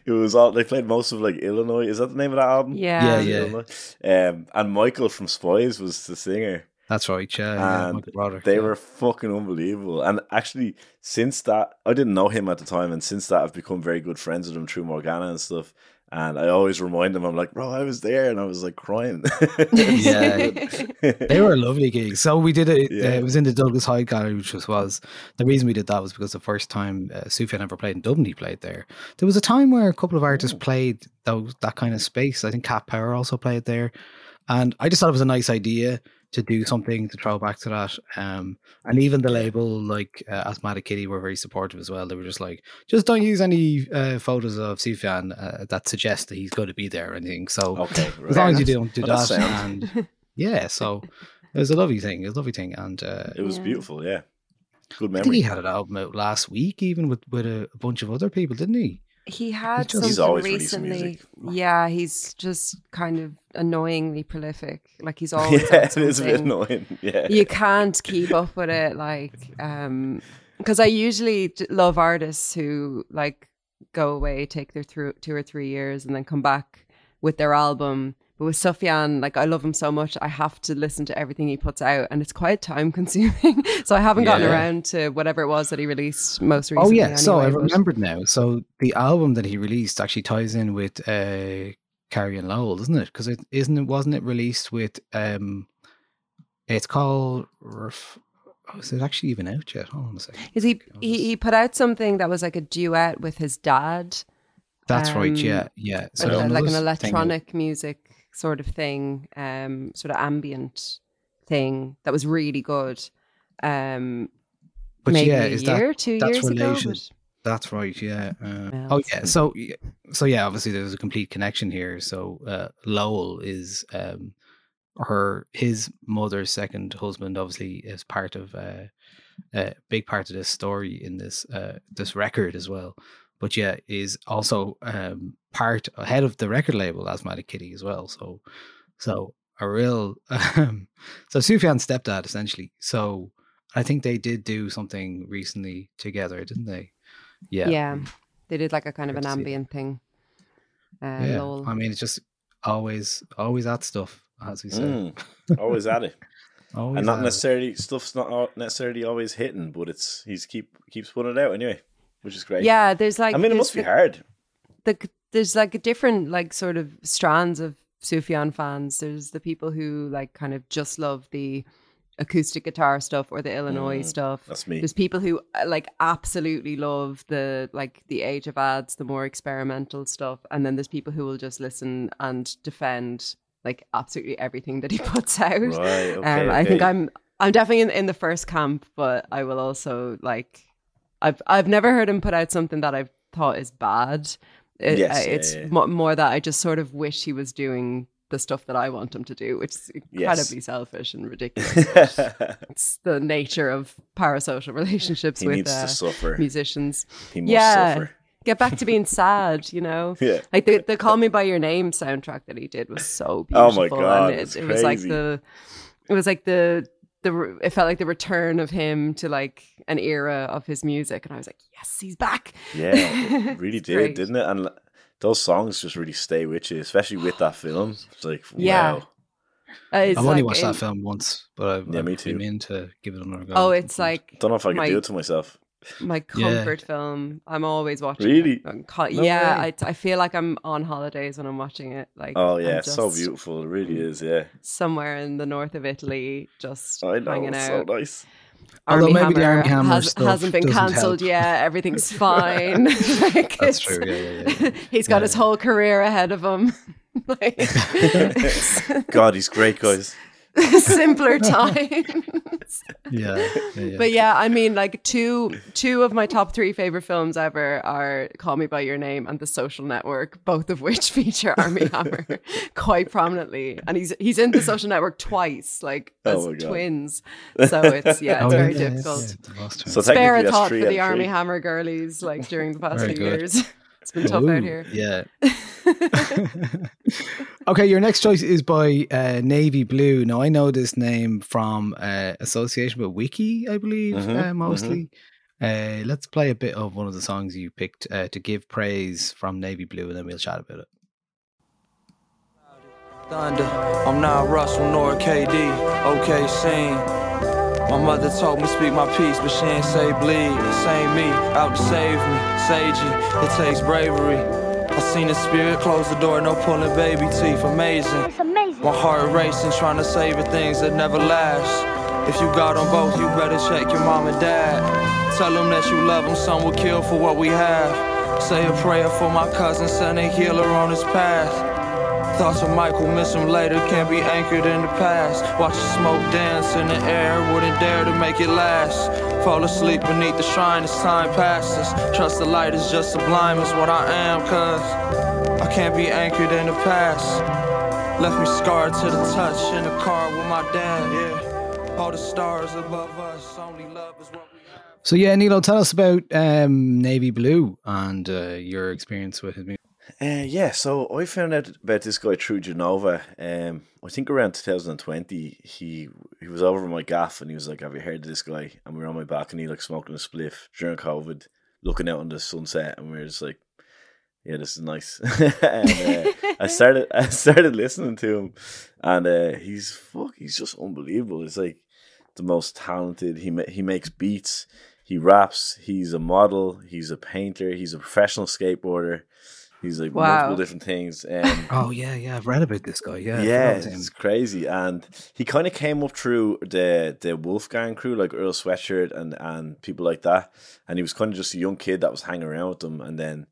it was all they played most of like Illinois. Is that the name of that album? Yeah. Yeah, yeah. Um, and Michael from Spies was the singer. That's right, yeah. yeah And Michael Broderick, They yeah. were fucking unbelievable. And actually, since that, I didn't know him at the time, and since that, I've become very good friends with him through Morgana and stuff. And I always remind them, I'm like, bro, I was there, and I was like crying. Yeah. they were lovely gigs. So we did it. Yeah. Uh, it was in the Douglas Hyde Gallery, which was, was the reason we did that was because the first time uh, Sufjan ever played in Dublin, he played there. There was a time where a couple of artists played those that kind of space. I think Cat Power also played there, and I just thought it was a nice idea to do something to throw back to that. Um, and even the label, like uh, Asthmatic Kitty, were very supportive as well. They were just like, just don't use any uh, photos of Sufjan uh, that suggest that he's going to be there or anything. So okay, as long as you don't do Well, that, and yeah, so it was a lovely thing. It was a lovely thing, and uh, it was Yeah. beautiful, yeah. Good I think he had an album out last week, even with with a, a bunch of other people, didn't he? He had just- He's something always releasing recently. music. Yeah, he's just kind of annoyingly prolific. Like he's always yeah, it is a bit annoying. Yeah. you can't keep up with it like um because i usually love artists who like go away take their through two or three years and then come back with their album but with Sufjan, like I love him so much, I have to listen to everything he puts out, and it's quite time consuming. so I haven't gotten Yeah. around to whatever it was that he released most recently. Oh recently. yeah, so I anyway, but- remembered now. So the album that he released actually ties in with uh, Carrie and Lowell, isn't it? Because it isn't it wasn't it released with um, it's called. Oh, is it actually even out yet? Hold on a second. Is he, he he put out something that was like a duet with his dad, That's right. um, Yeah, yeah. So a- like an was thing- electronic music sort of thing, um, sort of ambient thing that was really good. Um, but Maybe yeah, a is year, that two years ago, but- That's right. Yeah. Uh, Yeah, oh yeah. So yeah, so yeah. Obviously, there's a complete connection here. So uh, Lowell is um, her his mother's second husband. Obviously, is part of uh, a big part of this story in this uh, this record as well. But yeah, is also um, part head of the record label Asthmatic Kitty as well. So so a real um, so Sufjan's stepdad essentially. So I think they did do something recently together, didn't they? Yeah. Yeah. They did like a kind of Good an ambient thing. Uh, yeah. Lowell. I mean, it's just always, always that stuff, as we say. Mm, always at it. Always and not at it. necessarily stuff's not necessarily always hitting, but it's he's keep keeps putting it out anyway, which is great. Yeah, there's like I mean, it there's must be the- hard. the there's like a different like sort of strands of Sufjan fans. There's the people who like kind of just love the acoustic guitar stuff or the Illinois Mm, stuff. that's me. There's people who uh, like absolutely love the like the age of Adz, the more experimental stuff, and then there's people who will just listen and defend like absolutely everything that he puts out. Right, okay, um, I think. I'm I'm definitely in, in the first camp, but I will also like I've I've never heard him put out something that I've thought is bad. It- Yes, uh, yeah, it's yeah. mo- more that I just sort of wish he was doing the stuff that I want him to do, which is incredibly selfish and ridiculous. it's the nature of parasocial relationships He with needs to uh, suffer. musicians. He must yeah, suffer. get back to being sad. You know, Yeah. like the the "Call Me by Your Name" soundtrack that he did was so beautiful. Oh my God, and it, it was like the it was like the the it felt like the return of him to like an era of his music, and I was like, yes, he's back. Yeah, it really did, great. didn't it? And those songs just really stay with you, especially with that film. It's like, Yeah. wow. Uh, I've only watched in- that film once, but I've, Yeah, me too. been in to give it another go. Oh, it's like I Don't know if I can my, do it to myself. my Yeah. comfort film. I'm always watching. Really? It. I'm co- No yeah. I, I feel like I'm on holidays when I'm watching it. Like, Oh yeah, it's so beautiful. It really is. Yeah, Somewhere in the north of Italy, just I know. hanging It's out. so nice. Although Armie maybe the Hammer Armie Hammer has, stuff hasn't been cancelled yet. Everything's fine. Like, That's true, yeah, yeah, yeah. He's got Yeah, his whole career ahead of him. like, God, he's great, guys. simpler times. yeah, yeah, yeah. But yeah, I mean, like two two of my top three favorite films ever are "Call Me by Your Name" and "The Social Network," both of which feature Armie Hammer quite prominently, and he's he's in "The Social Network" twice, like as Oh twins. So it's yeah, it's Oh, very yeah, difficult. So Spare a thought for the Armie. Hammer girlies, like during the past Very few good. years. It's been tough Ooh, out here. Yeah. okay, your next choice is by uh, Navy Blue. Now I know this name from uh, association with Wiki, I believe, Mhm, uh, mostly. Uh, let's play a bit of one of the songs you picked uh, to give praise from Navy Blue, and then we'll chat about it. Thunder. I'm not Russell nor KD. Okay, scene. My mother told me speak my peace, but she ain't say bleed. This ain't me, out to save me. Sagey, it takes bravery. I seen the spirit close the door, no pulling baby teeth. Amazing. It's amazing. My heart racing, trying to save the things that never last. If you got them both, you better check your mom and dad. Tell them that you love them, some will kill for what we have. Say a prayer for my cousin, send a healer on his path. Thoughts of Michael miss him later can't be anchored in the past. Watch the smoke dance in the air, wouldn't dare to make it last. Fall asleep beneath the shrine as time passes. Trust the light is just sublime as what I am, cause I can't be anchored in the past. Left me scarred to the touch in the car with my dad, yeah. All the stars above us, only love is what. So yeah, Nealo, tell us about um, Navy Blue and uh, your experience with his music. Uh, yeah, so I found out about this guy through Genova. Um, I think around 2020, he he was over my gaff and he was like, "Have you heard of this guy?" And we were on my balcony, like smoking a spliff during COVID, looking out on the sunset, and we were just like, "Yeah, this is nice." and uh, I started I started listening to him, and uh, he's fuck, he's just unbelievable. It's like the most talented. He ma- he makes beats. He raps. He's a model. He's a painter. He's a professional skateboarder. He's like Wow. multiple different things. Um, Oh yeah, yeah, I've read about this guy. Yeah, yeah, forgot it's crazy. And he kind of came up through the the Wolfgang crew, like Earl Sweatshirt and and people like that. And he was kind of just a young kid that was hanging around with them, and then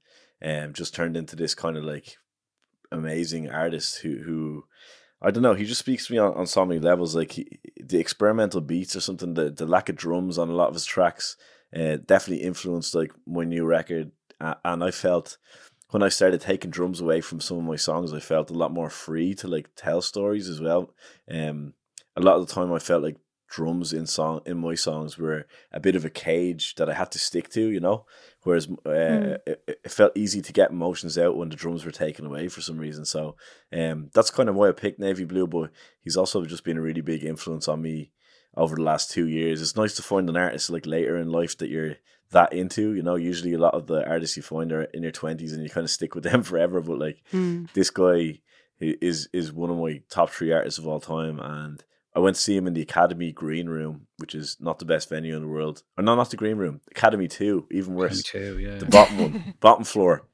um, just turned into this kind of like amazing artist who who I don't know. He just speaks to me on, on so many levels. Like he, the experimental beats or something. The the lack of drums on a lot of his tracks uh, definitely influenced like my new record. Uh, and I felt when I started taking drums away from some of my songs, I felt a lot more free to like tell stories as well. Um, a lot of the time, I felt like drums in song in my songs were a bit of a cage that I had to stick to, you know. Whereas uh, Mm. it, it felt easy to get emotions out when the drums were taken away for some reason. So um, that's kind of why I picked Navy Blue. But he's also just been a really big influence on me over the last two years. It's nice to find an artist like later in life that you're that into. You know, usually a lot of the artists you find are in your twenties and you kind of stick with them forever. But like Mm. this guy is is one of my top three artists of all time, and I went to see him in the Academy Green Room, which is not the best venue in the world. Or no, not the Green Room, Academy Two, even worse, too, yeah. the bottom one, bottom floor.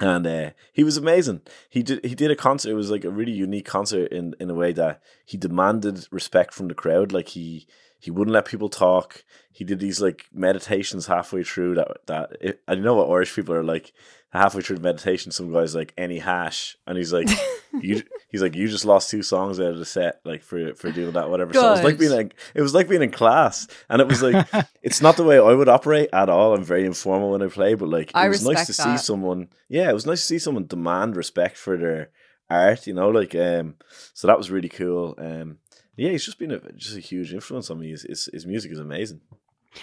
And uh, he was amazing. He did he did a concert. It was like a really unique concert in in a way that he demanded respect from the crowd. Like he he wouldn't let people talk. He did these like meditations halfway through that that it, I know what Irish people are like. Halfway through the meditation, some guy's like any hash, and he's like, you. He's like, you just lost two songs out of the set, like for for doing that, whatever. So it was like being like, it was like being in class, and it was like, it's not the way I would operate at all. I'm very informal when I play, but like, it I was nice to respect see someone. Yeah, it was nice to see someone demand respect for their art. You know, like um, so that was really cool. Um, yeah, he's just been a just a huge influence on me. His his, his music is amazing.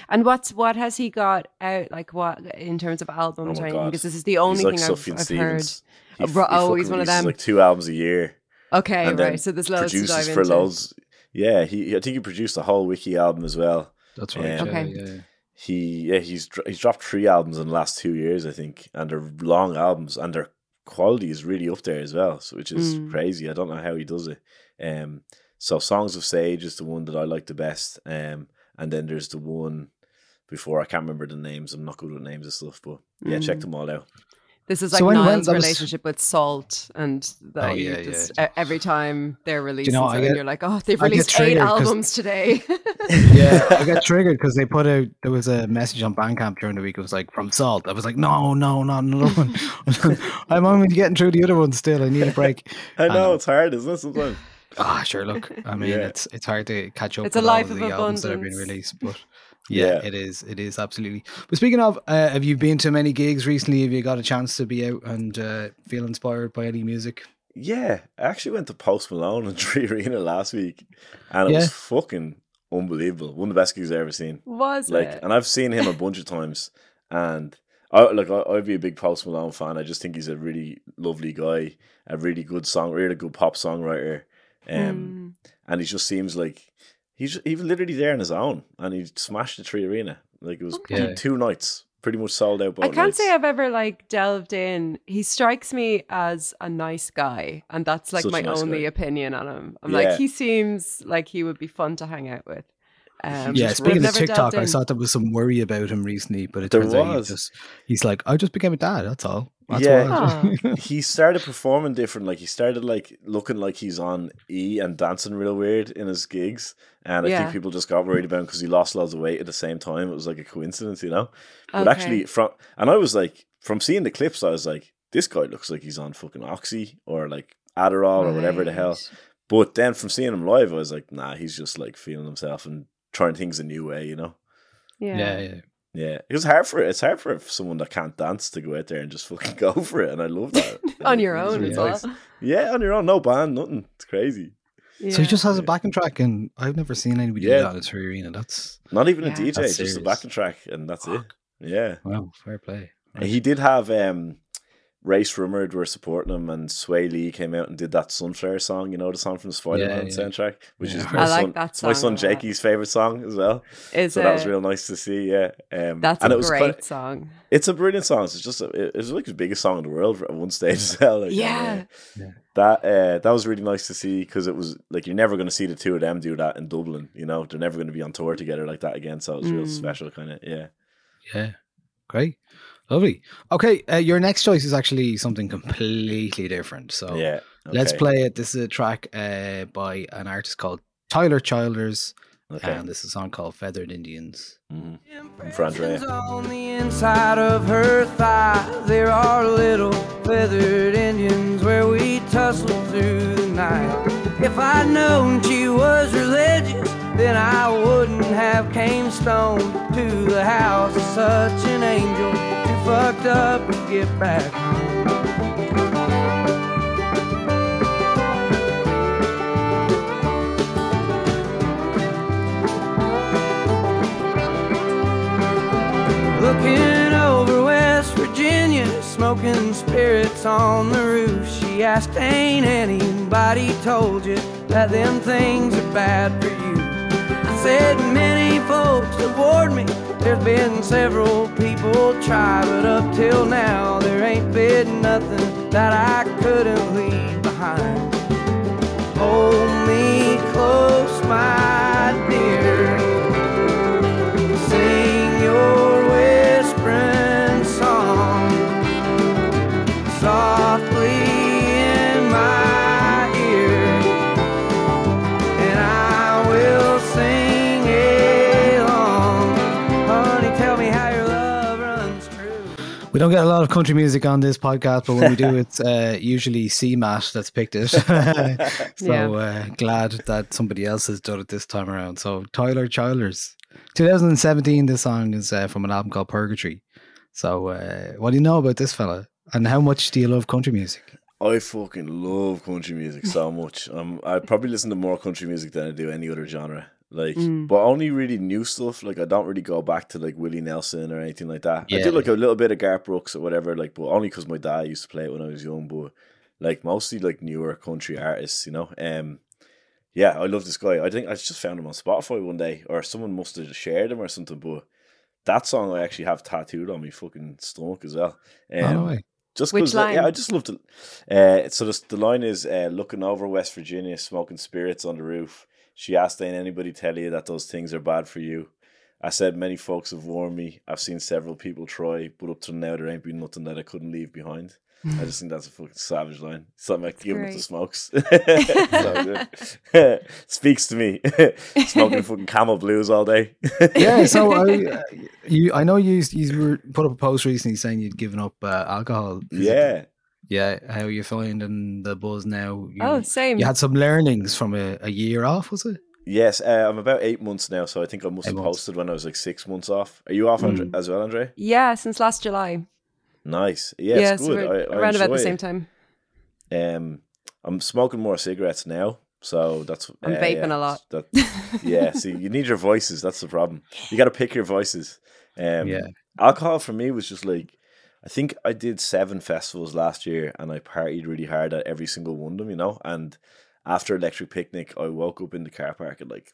And what's what has he got out? Like what in terms of albums Oh or my anything? God. Because this is the only he's like thing I've, I've heard. Stevens. Oh, bro- oh, he's one of them. Like two albums a year. Okay, and right. So there's loads to produces dive for into. loads. Yeah, he I think he produced a whole wiki album as well. That's right. Um, yeah, Okay. yeah. He yeah he's he's dropped three albums in the last two years I think, and they're long albums and their quality is really up there as well, so which is Mm. crazy. I don't know how he does it. Um, so Songs of Sage is the one that I like the best. Um, and then there's the one before I can't remember the names. I'm not good with names and stuff, but yeah, check Mm. them all out. This is So like when- when- Niall's was- relationship with Salt, and that Oh, yeah, just e- every time they're releasing, know, I something, get- you're like, oh, they've released eight albums today. yeah, I got triggered because they put out there was a message on Bandcamp during the week. It was like from Salt. I was like, no, no, not another one. I'm only getting through the other one still. I need a break. I know know. it's hard, isn't it? Sometimes. Ah, sure. Look, I mean, Yeah. it's it's hard to catch up. It's a with all life of of the albums that have been abundance. released, but yeah, Yeah. it is. It is absolutely. But speaking of, uh, have you been to many gigs recently? Have you got a chance to be out and uh, feel inspired by any music? Yeah, I actually went to Post Malone in 3Arena last week, and it Yeah. was fucking unbelievable. One of the best gigs I've ever seen. Was like, it? and I've seen him a bunch of times, and I like I, I'd be a big Post Malone fan. I just think he's a really lovely guy, a really good song, really good pop songwriter, um, Mm. and he just seems like he's he was literally there on his own, and he smashed the 3Arena. Like it was Okay. two nights, pretty much sold out. Both I can't nights. say I've ever like delved in. He strikes me as a nice guy, and that's like Such my nice only guy. opinion on him. I'm Yeah. like, he seems like he would be fun to hang out with. Um, yeah, speaking of TikTok, I in. thought there was some worry about him recently, but it There turns out he just he's like, I just became a dad. That's all. That's Yeah. why. he started performing different. Like he started like looking like he's on E and dancing real weird in his gigs. And I Yeah. think people just got worried about him because he lost loads of weight at the same time. It was like a coincidence, you know. But actually, from and I was like, from seeing the clips, I was like, this guy looks like he's on fucking oxy or like Adderall or whatever the hell. But then from seeing him live, I was like, nah, he's just like feeling himself and trying things a new way, you know. Yeah. yeah, yeah. Yeah, it was hard for it's hard for someone that can't dance to go out there and just fucking go for it, and I love that. On your own really as nice. well. Yeah, on your own, no band, nothing. It's crazy. So he just has a backing track, and I've never seen anybody Yeah. do that at 3Arena. That's Not even Yeah. a DJ, just a backing track, and that's it. Yeah, wow, fair play. and he did have um, Rae Sremmurd were supporting him, and Swae Lee came out and did that Sunflower song. You know the song from the Spider Man Yeah, yeah. soundtrack, which is my I like son, that it's my song son. Jakey's favorite song as well. Is so that was real nice to see. Yeah, um, That's and a it was great quite- song. It's a brilliant song. It's just a, it was like the biggest song in the world at one stage as well. Like, Yeah. uh, that uh, that was really nice to see because it was like you're never going to see the two of them do that in Dublin. You know, they're never going to be on tour together like that again. So it was real Mm. special, kind of. Yeah. Yeah, great, lovely. Okay, uh, your next choice is actually something completely different. So Yeah. let's play it. This is a track uh, by an artist called Tyler Childers, Okay. and this is a song called "Feathered Indians." For Andrea. On the inside of her thigh, there are little feathered Indians where we tussle through the night. If I'd known she was religious, then I wouldn't have came stoned to the house of such an angel. Fucked up to get back home. Looking over West Virginia, smoking spirits on the roof. She asked, Ain't anybody told you that them things are bad for you? I said, Many folks have warned me. There's been several people try, but up till now, there ain't been nothing that I couldn't leave behind. Hold me close, my dear. We don't get a lot of country music on this podcast, but when we do, it's uh, usually C Matt that's picked it. so Yeah. uh, glad that somebody else has done it this time around. So Tyler Childers, 2017. This song is uh, from an album called Purgatory. So uh, what do you know about this fella? And how much do you love country music? I fucking love country music so much. Um, I probably listen to more country music than I do any other genre. Like, Mm. but only really new stuff. Like, I don't really go back to like Willie Nelson or anything like that. I Yeah. do like a little bit of Garth Brooks or whatever. Like, but only because my dad used to play it when I was young. But like mostly like newer country artists, you know. Um, yeah, I love this guy. I think I just found him on Spotify one day, or someone must have shared him or something. But that song I actually have tattooed on my fucking stomach as well. Um, Oh, no just Which because, yeah, I just love to. Uh, so this, the line is uh, looking over West Virginia, smoking spirits on the roof. She asked, "Ain't anybody tell you that those things are bad for you?" I said, "Many folks have warned me. I've seen several people try, but up to now there ain't been nothing that I couldn't leave behind." I just think that's a fucking savage line. Something like giving up the smokes. Speaks to me. Smoking fucking camel blues all day. Yeah, so I, uh, you, I know you, you were put up a post recently saying you'd given up uh, alcohol. Is it- yeah. yeah. How you finding the buzz now? You, Oh, same. You had some learnings from a, a year off, was it? Yes, uh, I'm about eight months now, so I think I must Eight have months. posted when I was like six months off. Are you off Andre- Mm. as well, Andre? Yeah, since last July. Nice. Yeah, it's so good. we're I, I around about the enjoy same time. Um, I'm smoking more cigarettes now, so that's. I'm uh, vaping yeah, a lot. That, yeah, see, you need your voices. That's the problem. You got to pick your voices. Um, Yeah. Alcohol for me was just like, I think I did seven festivals last year, and I partied really hard at every single one of them. You know, and after Electric Picnic, I woke up in the car park at like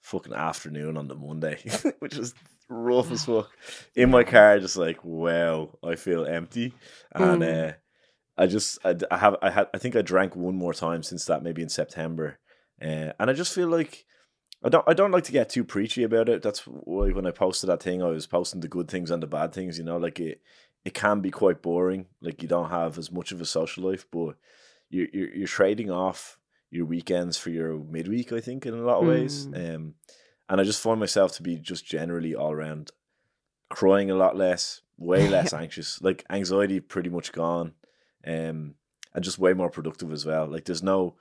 fucking afternoon on the Monday, which was rough as fuck. In my car, just like wow, I feel empty, and Mm. uh, I just I, I have I had I think I drank one more time since that maybe in September, uh, and I just feel like I don't I don't like to get too preachy about it. That's why when I posted that thing, I was posting the good things and the bad things. You know, like it it can be quite boring. Like you don't have as much of a social life, but you're you're, you're trading off your weekends for your midweek. I think in a lot of ways, um, and I just find myself to be just generally all around crying a lot less, way less anxious. Like anxiety pretty much gone, um, and just way more productive as well. Like there's no,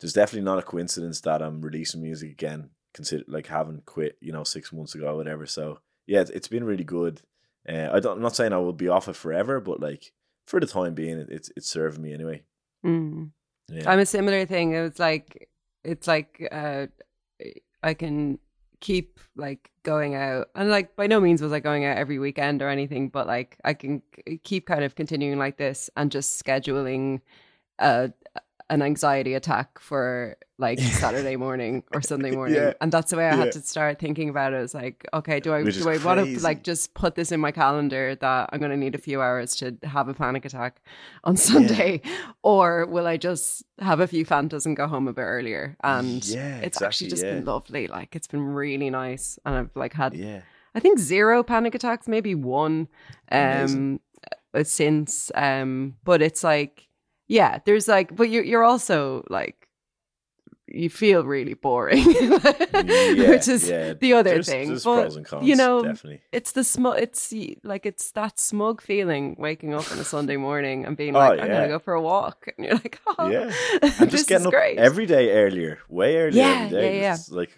there's definitely not a coincidence that I'm releasing music again. Consider like having quit, you know, six months ago, or whatever. So yeah, it's, it's been really good. Uh, I don't, I'm not saying I will be off it forever, but like for the time being, it, it's it's serving me anyway. Mm. Yeah. I'm a similar thing. It was like it's like uh I can keep like going out and like by no means was I going out every weekend or anything, but like I can keep kind of continuing like this and just scheduling uh an anxiety attack for like Saturday morning or Sunday morning. Yeah. And that's the way I Yeah. had to start thinking about it. It's like, okay, do I Which do I want to like just put this in my calendar that I'm gonna need a few hours to have a panic attack on Sunday? Or will I just have a few Fantas and go home a bit earlier? And Yeah, it's exactly, actually just been lovely. Like it's been really nice. And I've like had Yeah. I think zero panic attacks, maybe one um uh, since um but it's like yeah, there's like but you're you're also like you feel really boring, which is yeah. the other There's- thing. there's but cons, you know, definitely. it's the smug. It's like it's that smug feeling waking up on a Sunday morning and being Oh, like, I'm yeah. gonna go for a walk, and you're like, oh, Yeah. I'm just getting up great. every day earlier, way earlier Yeah, every day. yeah, yeah. Like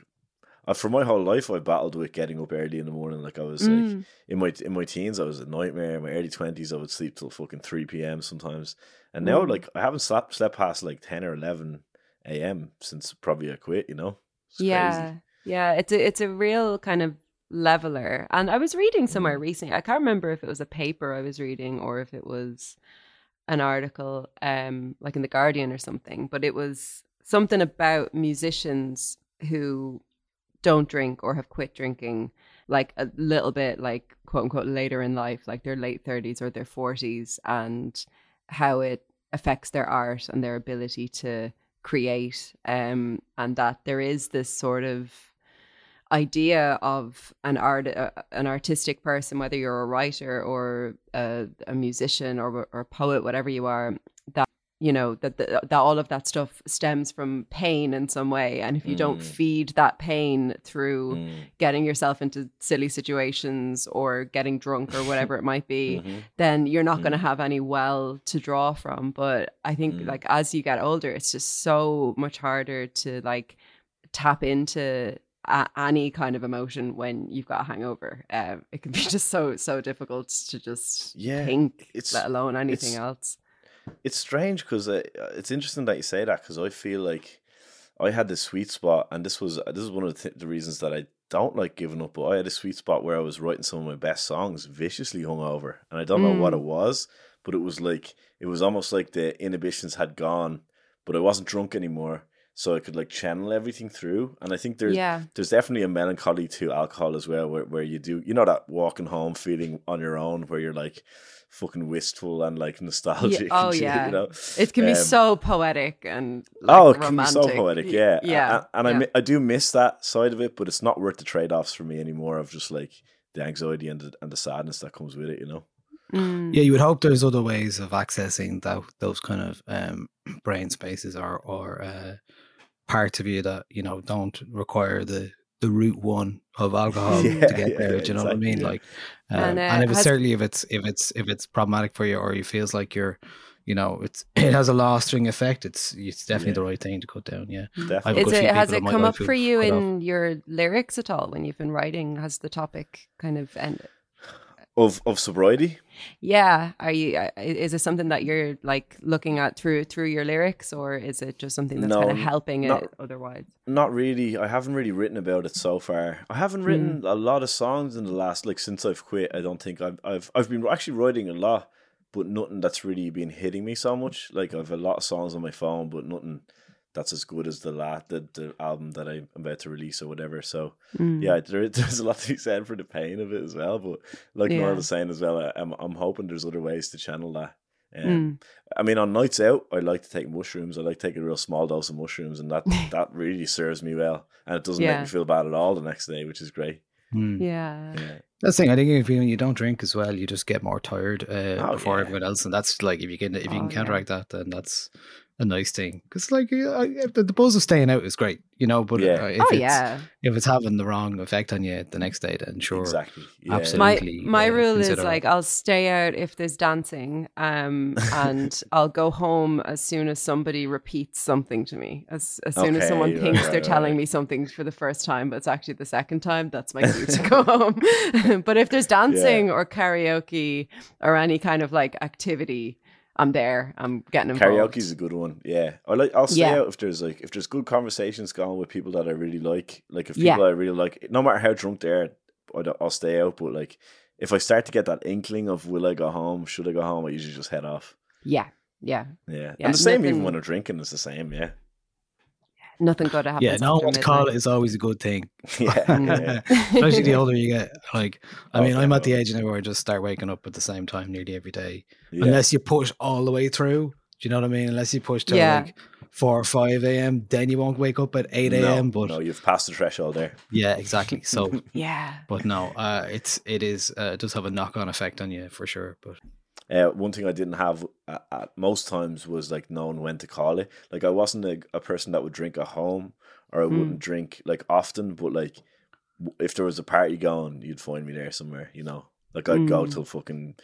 uh, for my whole life, I battled with getting up early in the morning. Like I was like Mm. in my in my teens, I was a nightmare. In my early twenties, I would sleep till fucking three p.m. sometimes. And now, Mm. like I haven't slept slept past like ten or eleven a.m. since probably I quit. You know, it's yeah, crazy. yeah. It's a it's a real kind of leveler. And I was reading Mm. somewhere recently. I can't remember if it was a paper I was reading or if it was an article, um, like in the Guardian or something. But it was something about musicians who don't drink or have quit drinking, like a little bit, like quote unquote, later in life, like their late thirties or their forties, and how it affects their art and their ability to create um and that there is this sort of idea of an art uh, an artistic person whether you're a writer or a, a musician or, or a poet whatever you are you know that, the, that all of that stuff stems from pain in some way and if you don't Mm. feed that pain through Mm. getting yourself into silly situations or getting drunk or whatever it might be Mhm. then you're not going to Mm. have any well to draw from but i think Mm. like as you get older it's just so much harder to like tap into a- any kind of emotion when you've got a hangover um, it can be just so so difficult to just Yeah, think it's- let alone anything else It's strange because uh, it's interesting that you say that because I feel like I had this sweet spot, and this was this is one of the, th- the reasons that I don't like giving up. But I had a sweet spot where I was writing some of my best songs viciously hungover, and I don't know what Mm. it was, but it was like it was almost like the inhibitions had gone, but I wasn't drunk anymore, so I could like channel everything through. And I think there's yeah there's definitely a melancholy to alcohol as well, where, where you do you know that walking home feeling on your own, where you're like fucking wistful and like nostalgic. oh, and yeah. you know? it can be Um, so poetic and like, oh, it can romantic. be so poetic, yeah, yeah a- and I yeah. mi- I do miss that side of it, but it's not worth the trade offs for me anymore. Of just like the anxiety and the, and the sadness that comes with it, you know. Mm. Yeah, you would hope there's other ways of accessing that those kind of um, brain spaces or or uh, parts of you that you know don't require the the route one of alcohol Yeah, to get yeah, there. yeah, do you know what I mean? yeah. Like, um, And, and, uh, if it's has- certainly if it's if it's if it's problematic for you or you feels like you're, you know, it's it has a lasting effect. It's it's definitely Yeah. the right thing to cut down. Yeah, Definitely. I've a Is good few it, has it come up for you cut off. in your lyrics at all when you've been writing? Has the topic kind of ended? Of of sobriety. Yeah, are you? uh, Is it something that you're like looking at through through your lyrics, or is it just something that's kind of helping not- it otherwise? Not really. I haven't really written about it so far. I haven't written a lot of songs in the last like since I've quit. I don't think I've I've I've been actually writing a lot, but nothing that's really been hitting me so much. Like I've a lot of songs on my phone, but nothing that's as good as the last the, the album that I'm about to release or whatever. So Mm. yeah, there, there's a lot to be said for the pain of it as well. But like Nora was saying as well, I, I'm I'm hoping there's other ways to channel that. Um, Mm. I mean, on nights out, I like to take mushrooms. I like to take a real small dose of mushrooms, and that that really serves me well, and it doesn't Yeah. make me feel bad at all the next day, which is great. Hmm. Yeah. Yeah, That's the thing. I think if you, you don't drink as well, you just get more tired uh, Oh, before yeah. everyone else, and that's like if you can if you Oh, can yeah. counteract that, then that's a nice thing. Because like uh, I- the, the buzz of staying out is great, you know. But Yeah. uh, if Oh it's, yeah. if it's having the wrong effect on you the next day, then sure, exactly. Yeah. absolutely. My my uh, rule is like I'll stay out if there's dancing, um, and I'll go home as soon as somebody repeats something to me. As as soon as someone thinks right, they're right, telling right. me something for the first time, but it's actually the second time. That's my cue to go home. but if there's dancing or karaoke or any kind of like activity, I'm there. I'm getting involved. Karaoke's a good one. Yeah, I like. I'll stay Yeah. out if there's like if there's good conversations going with people that I really like. Like if Yeah. people I really like, no matter how drunk they are, I'll stay out. But like if I start to get that inkling of will I go home, should I go home, I usually just head off. Yeah, yeah. Yeah, Yeah, and the same even when I'm drinking. It's the same. Yeah, Nothing good happens. yeah, no after one's call midnight. is always a good thing. yeah, yeah. Especially the older you get. Like, I Oh, mean, I'm at the definitely. age now where I just start waking up at the same time nearly every day, yeah. unless you push all the way through. Do you know what I mean? Unless you push till Yeah. like four or five a.m., then you won't wake up at eight a.m. no, but no, you've passed the threshold there. yeah, exactly. So, Yeah. but no, uh, it's it is uh, it does have a knock on effect on you for sure. But Uh, one thing I didn't have at, at most times was like knowing when to call it. Like I wasn't a, a person that would drink at home or I wouldn't hmm. drink like often, but like if there was a party going, you'd find me there somewhere. You know, like I'd go hmm. till fucking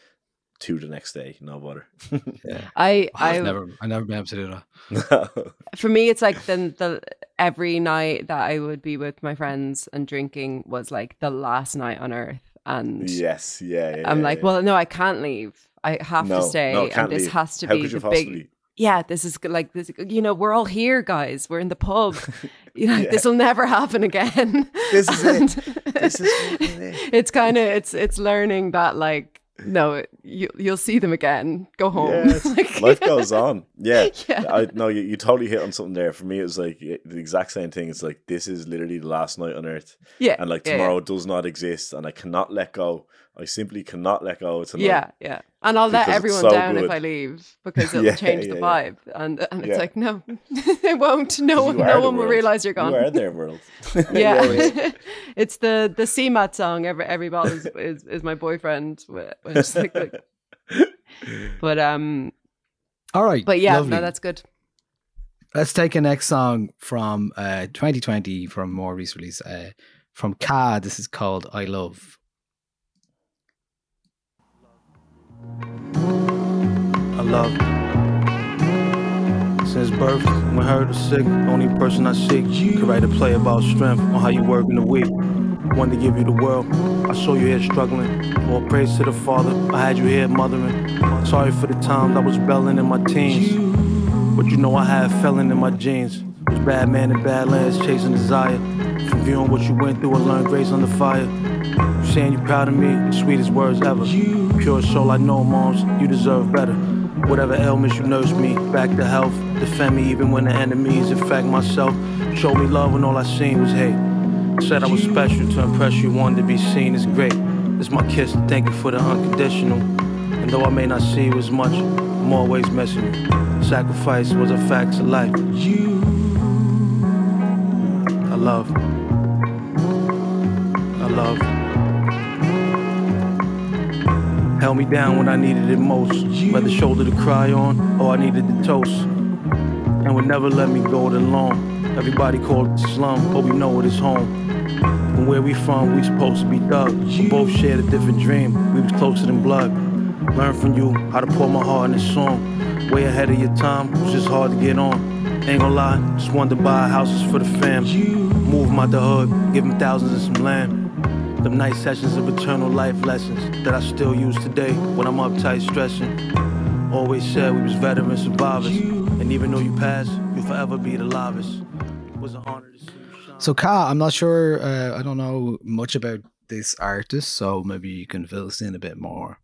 two the next day, no bother. I I I've never, I've never been able to do that. for me it's like the the every night that I would be with my friends and drinking was like the last night on earth and yes, yeah, yeah. I'm yeah, like, yeah. well no, I can't leave. I have no, to say, no, and this leave. has to How be could you the big yeah, this is like this. You know, we're all here, guys. We're in the pub. You know, Yeah. this will never happen again. This is it. This is it. it's kind of it's it's learning that like no, you you'll see them again. Go home. Yeah, it's- Like- life goes on. Yeah, Yeah. I no, you, you totally hit on something there. For me, it was like the exact same thing. It's like this is literally the last night on earth, Yeah, and like yeah, yeah. tomorrow does not exist, and I cannot let go. I simply cannot let go tonight. Yeah, yeah. And I'll let everyone so down good. if I leave because it'll Yeah, change the yeah, yeah. vibe. And and it's Yeah. like, no, it won't. No one no one will realize you're gone. You are their world. yeah. it's- it's the the CMAT song. Every every bottle is, is, is my boyfriend. wh- which is like, like- but um All right. but yeah, lovely. no, that's good. Let's take a next song from uh, 2020 from more recent release. Uh, from Ka, this is called I Love. I love. Since birth, when hurt or sick, only person I seek could write a play about strength on how you work in the week. Wanted to give you the world. I saw you here struggling. All praise to the Father. I had you here mothering. Sorry for the times I was belling in my teens. But you know I had felon in my jeans. Was bad man in badlands chasing desire. From viewing what you went through, I learned grace under fire. Saying you're proud of me, sweetest words ever. Pure soul, I know, moms, you deserve better. Whatever ailments you nursed me, back to health. Defend me even when the enemies infect myself. Show me love when all I seen was hate. Said I was special to impress you, wanted to be seen as great. This my kiss, thank you for the unconditional. And though I may not see you as much, I'm always missing you. Sacrifice was a fact of life. You, I love. I love. Held me down when I needed it most. Whether shoulder to cry on or I needed the toast. And would never let me go it alone. Everybody called it slum, but we know it is home. And where we from, we supposed to be thugs. We both shared a different dream. We was closer than blood. Learn from you how to pour my heart in this song. Way ahead of your time, it was just hard to get on. Ain't gonna lie, just wanted to buy houses for the fam. Move 'em out the hood, give 'em thousands and some land. Them night sessions of eternal life lessons that I still use today when I'm uptight stressing. Always said we was veteran survivors. And even though you passed, you'll forever be the livest. Was an honor to see you shine. So Ka, I'm not sure. Uh, I don't know much about this artist, so maybe you can fill us in a bit more.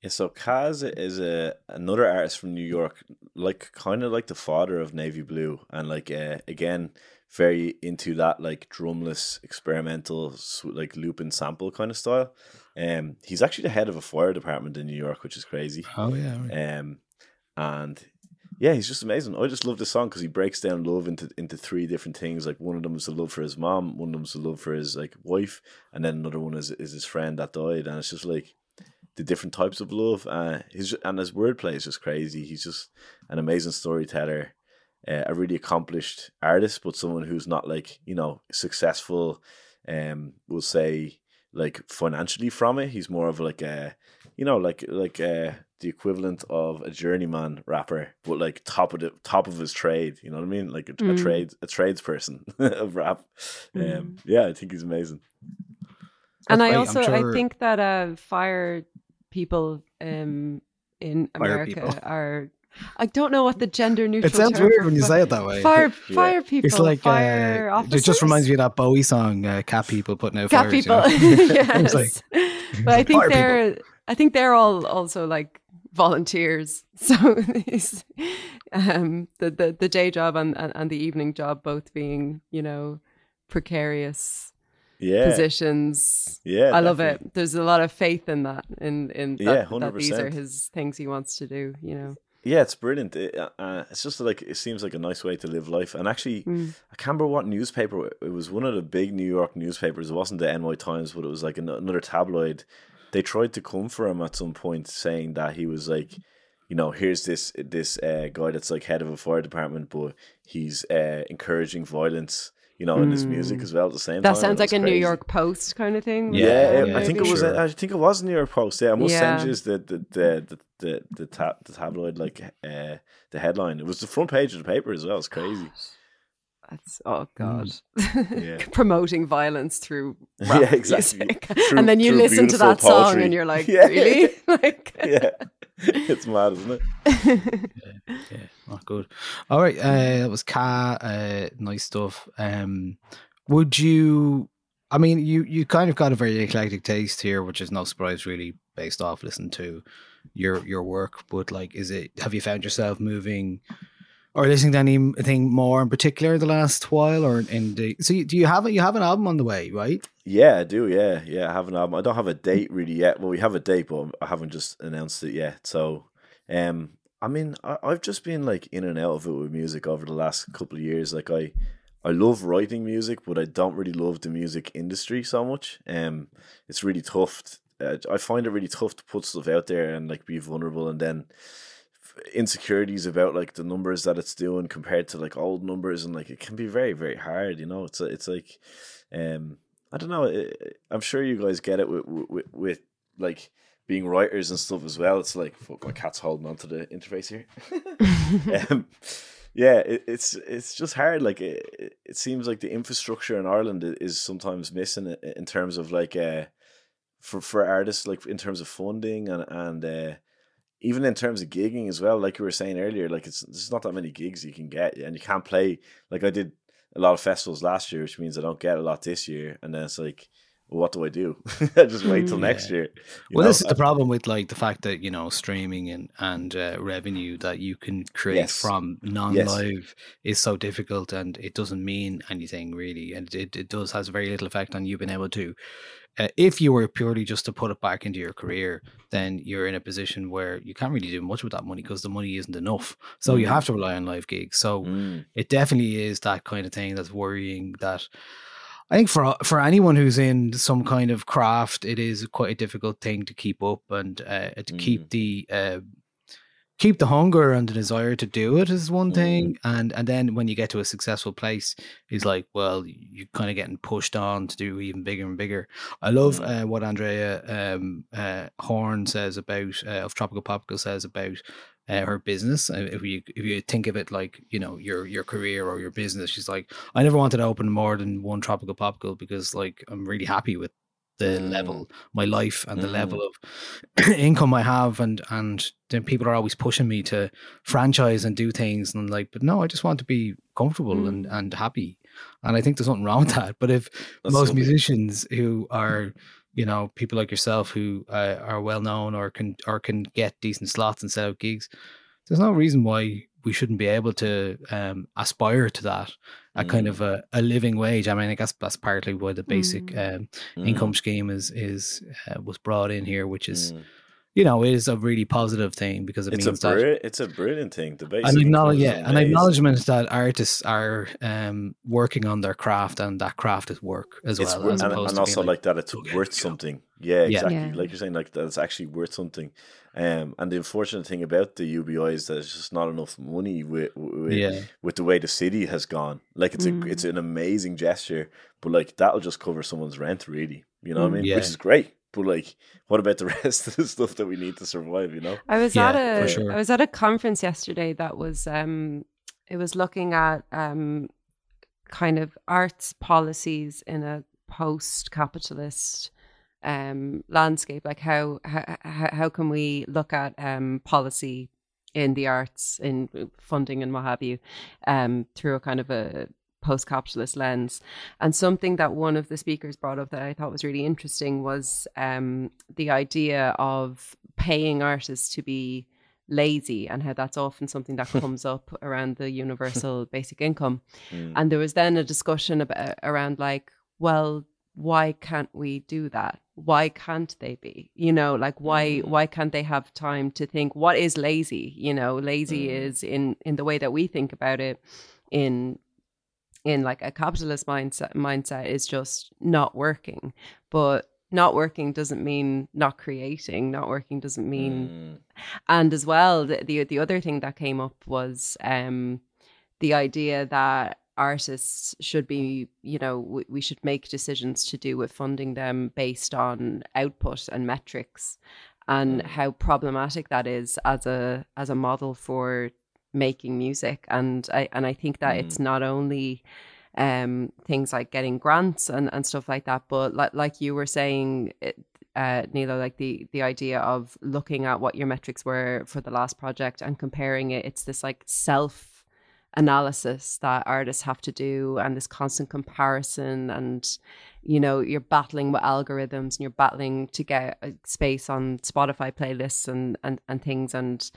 Yeah, so Ka's is a another artist from New York, like kind of like the father of Navy Blue, and like uh, again very into that like drumless experimental like loop and sample kind of style. Um, he's actually the head of a fire department in New York, which is crazy. Oh yeah, right. Um, and yeah, he's just amazing. I just love this song because he breaks down love into into three different things. Like one of them is the love for his mom, one of them is the love for his like wife, and then another one is is his friend that died. And it's just like the different types of love. Uh, his and his wordplay is just crazy. He's just an amazing storyteller, uh, a really accomplished artist, but someone who's not like you know successful. Um, we'll say like financially from it. He's more of like a, you know, like like uh the equivalent of a journeyman rapper, but like top of the top of his trade. You know what I mean? Like a, a Mm. trade a tradesperson of rap. Um, Mm. yeah, I think he's amazing. And I I'm also sure- I think that uh fire people um in America people. are I don't know what the gender neutral It sounds term weird for when you say it that way. Fire Yeah. fire people. It's like fire uh, it just reminds me of that Bowie song, uh, "Cat People Putting Out cat Fires." people. You know? yes. Like, but I think they're I think they're all also like volunteers. So um the, the the day job and, and, and the evening job both being, you know, precarious Yeah, positions. yeah. I love it. There's a lot of faith in that. In in that, Yeah, that these are his things he wants to do. You know. Yeah, it's brilliant. It, uh, uh, it's just like it seems like a nice way to live life. And actually, Mm. I can't remember what newspaper it was. One of the big New York newspapers. It wasn't the NY Times, but it was like an- another tabloid. they tried to come for him at some point, saying that he was like, you know, here's this this uh, guy that's like head of a fire department, but he's uh, encouraging violence. You know, in his music Mm. as well at the same That time. sounds like a was New. York Post kind of thing. Yeah, Yeah, I think for it was. sure. I think it was New York Post. Yeah, I must send you the the the the the, the, ta- the tabloid like uh, the headline. It was the front page of the paper as well. It's crazy. That's oh god, Yeah. promoting violence through Yeah, exactly. music. Through- and then you listen to beautiful that song and you're like, Yeah. really? like, yeah, it's mad, isn't it? Yeah, not good. All right, uh, that was Ka. Uh, nice stuff. Um, would you? I mean, you you kind of got a very eclectic taste here, which is no surprise, really, based off listening to your your work. But like, is it? Have you found yourself moving? Or listening to anything more in particular the last while, or in the so you, do you have a, you have an album on the way, right? Yeah, I do. Yeah, yeah. I have an album. I don't have a date really yet. Well, we have a date, but I haven't just announced it yet. So, um, I mean, I, I've just been like in and out of it with music over the last couple of years. Like I, I love writing music, but I don't really love the music industry so much. Um, it's really tough. Uh, I find it really tough to put stuff out there and like be vulnerable, and then insecurities about like the numbers that it's doing compared to like old numbers, and like it can be very very hard. You know, it's it's like, um, I don't know. i I'm sure you guys get it with, with with like being writers and stuff as well. It's like fuck, my cat's holding onto the interface here. um, yeah, it, it's it's just hard. Like it, it- it seems like the infrastructure in Ireland is sometimes missing in terms of like uh for for artists, like in terms of funding and and uh, even in terms of gigging as well. Like you were saying earlier, like it's there's not that many gigs you can get, and you can't play. Like I did a lot of festivals last year, which means I don't get a lot this year, and then it's like. Well, what do I do? I just wait till next year. well, know? this is the problem with like the fact that you know streaming and and uh, revenue that you can create Yes. from non-live is so difficult, and it doesn't mean anything really, and it, it does has very little effect on you being able to. Uh, if you were purely just to put it back into your career, then you're in a position where you can't really do much with that money because the money isn't enough. So you Mm. have to rely on live gigs. So Mm. it definitely is that kind of thing that's worrying that I think for for anyone who's in some kind of craft, it is quite a difficult thing to keep up and uh, to keep the uh, keep the hunger and the desire to do it is one thing, and and then when you get to a successful place, is like well, you're kind of getting pushed on to do even bigger and bigger. I love uh, what Andrea um, uh, Horan says about uh, of Tropical Popical says about uh, her business. Uh, If you if you think of it like you know your your career or your business, she's like, I never wanted to open more than one tropical popical because like I'm really happy with the mm. level my life and the level mm. of income I have and and then people are always pushing me to franchise and do things and I'm like but no I just want to be comfortable mm. and and happy. And I think there's nothing wrong with that but if That's most lovely. musicians who are you know people like yourself who uh, are well known or can or can get decent slots and set out gigs there's no reason why we shouldn't be able to um, aspire to that a kind of a, a living wage. I mean, I guess that's partly why the basic um, income scheme is is uh, was brought in here, which is you know is a really positive thing because it It's a means that brilliant, it's a brilliant thing. The basic an income acknowledge, is yeah, an acknowledgement that artists are um, working on their craft and that craft is work as It's well. wor- as and, and also being like, that it's worth something. Yeah, Yeah. exactly. Yeah. Like you're saying, like that it's actually worth something. Um, and the unfortunate thing about the UBI is that it's just not enough money with with, Yeah. with the way the city has gone. Like it's a it's an amazing gesture, but like that'll just cover someone's rent, really. You know what I mean? Yeah. Which is great. But like, what about the rest of the stuff that we need to survive? You know? I was Yeah, at a for I was at a conference yesterday that was um it was looking at um kind of arts policies in a post capitalist um landscape like how, how how how can we look at um policy in the arts in funding and what have you um through a kind of a post-capitalist lens. And something that one of the speakers brought up that i thought was really interesting was um the idea of paying artists to be lazy and how that's often something that comes up around the universal basic income. Mm. and there was then a discussion about around like well why can't we do that? Why can't they be? You know like why why can't they have time to think what is lazy? You know lazy is in in the way that we think about it in in like a capitalist mindset mindset is just not working but not working doesn't mean not creating. Not working doesn't mean Mm. and as well the, the the other thing that came up was um the idea that artists should be you know we, we should make decisions to do with funding them based on output and metrics and how problematic that is as a as a model for making music and i and i think that it's not only um things like getting grants and and stuff like that but like like you were saying it, uh Nealo like the the idea of looking at what your metrics were for the last project and comparing it it's this like self analysis that artists have to do and this constant comparison and you know you're battling with algorithms and you're battling to get a space on Spotify playlists and and and things and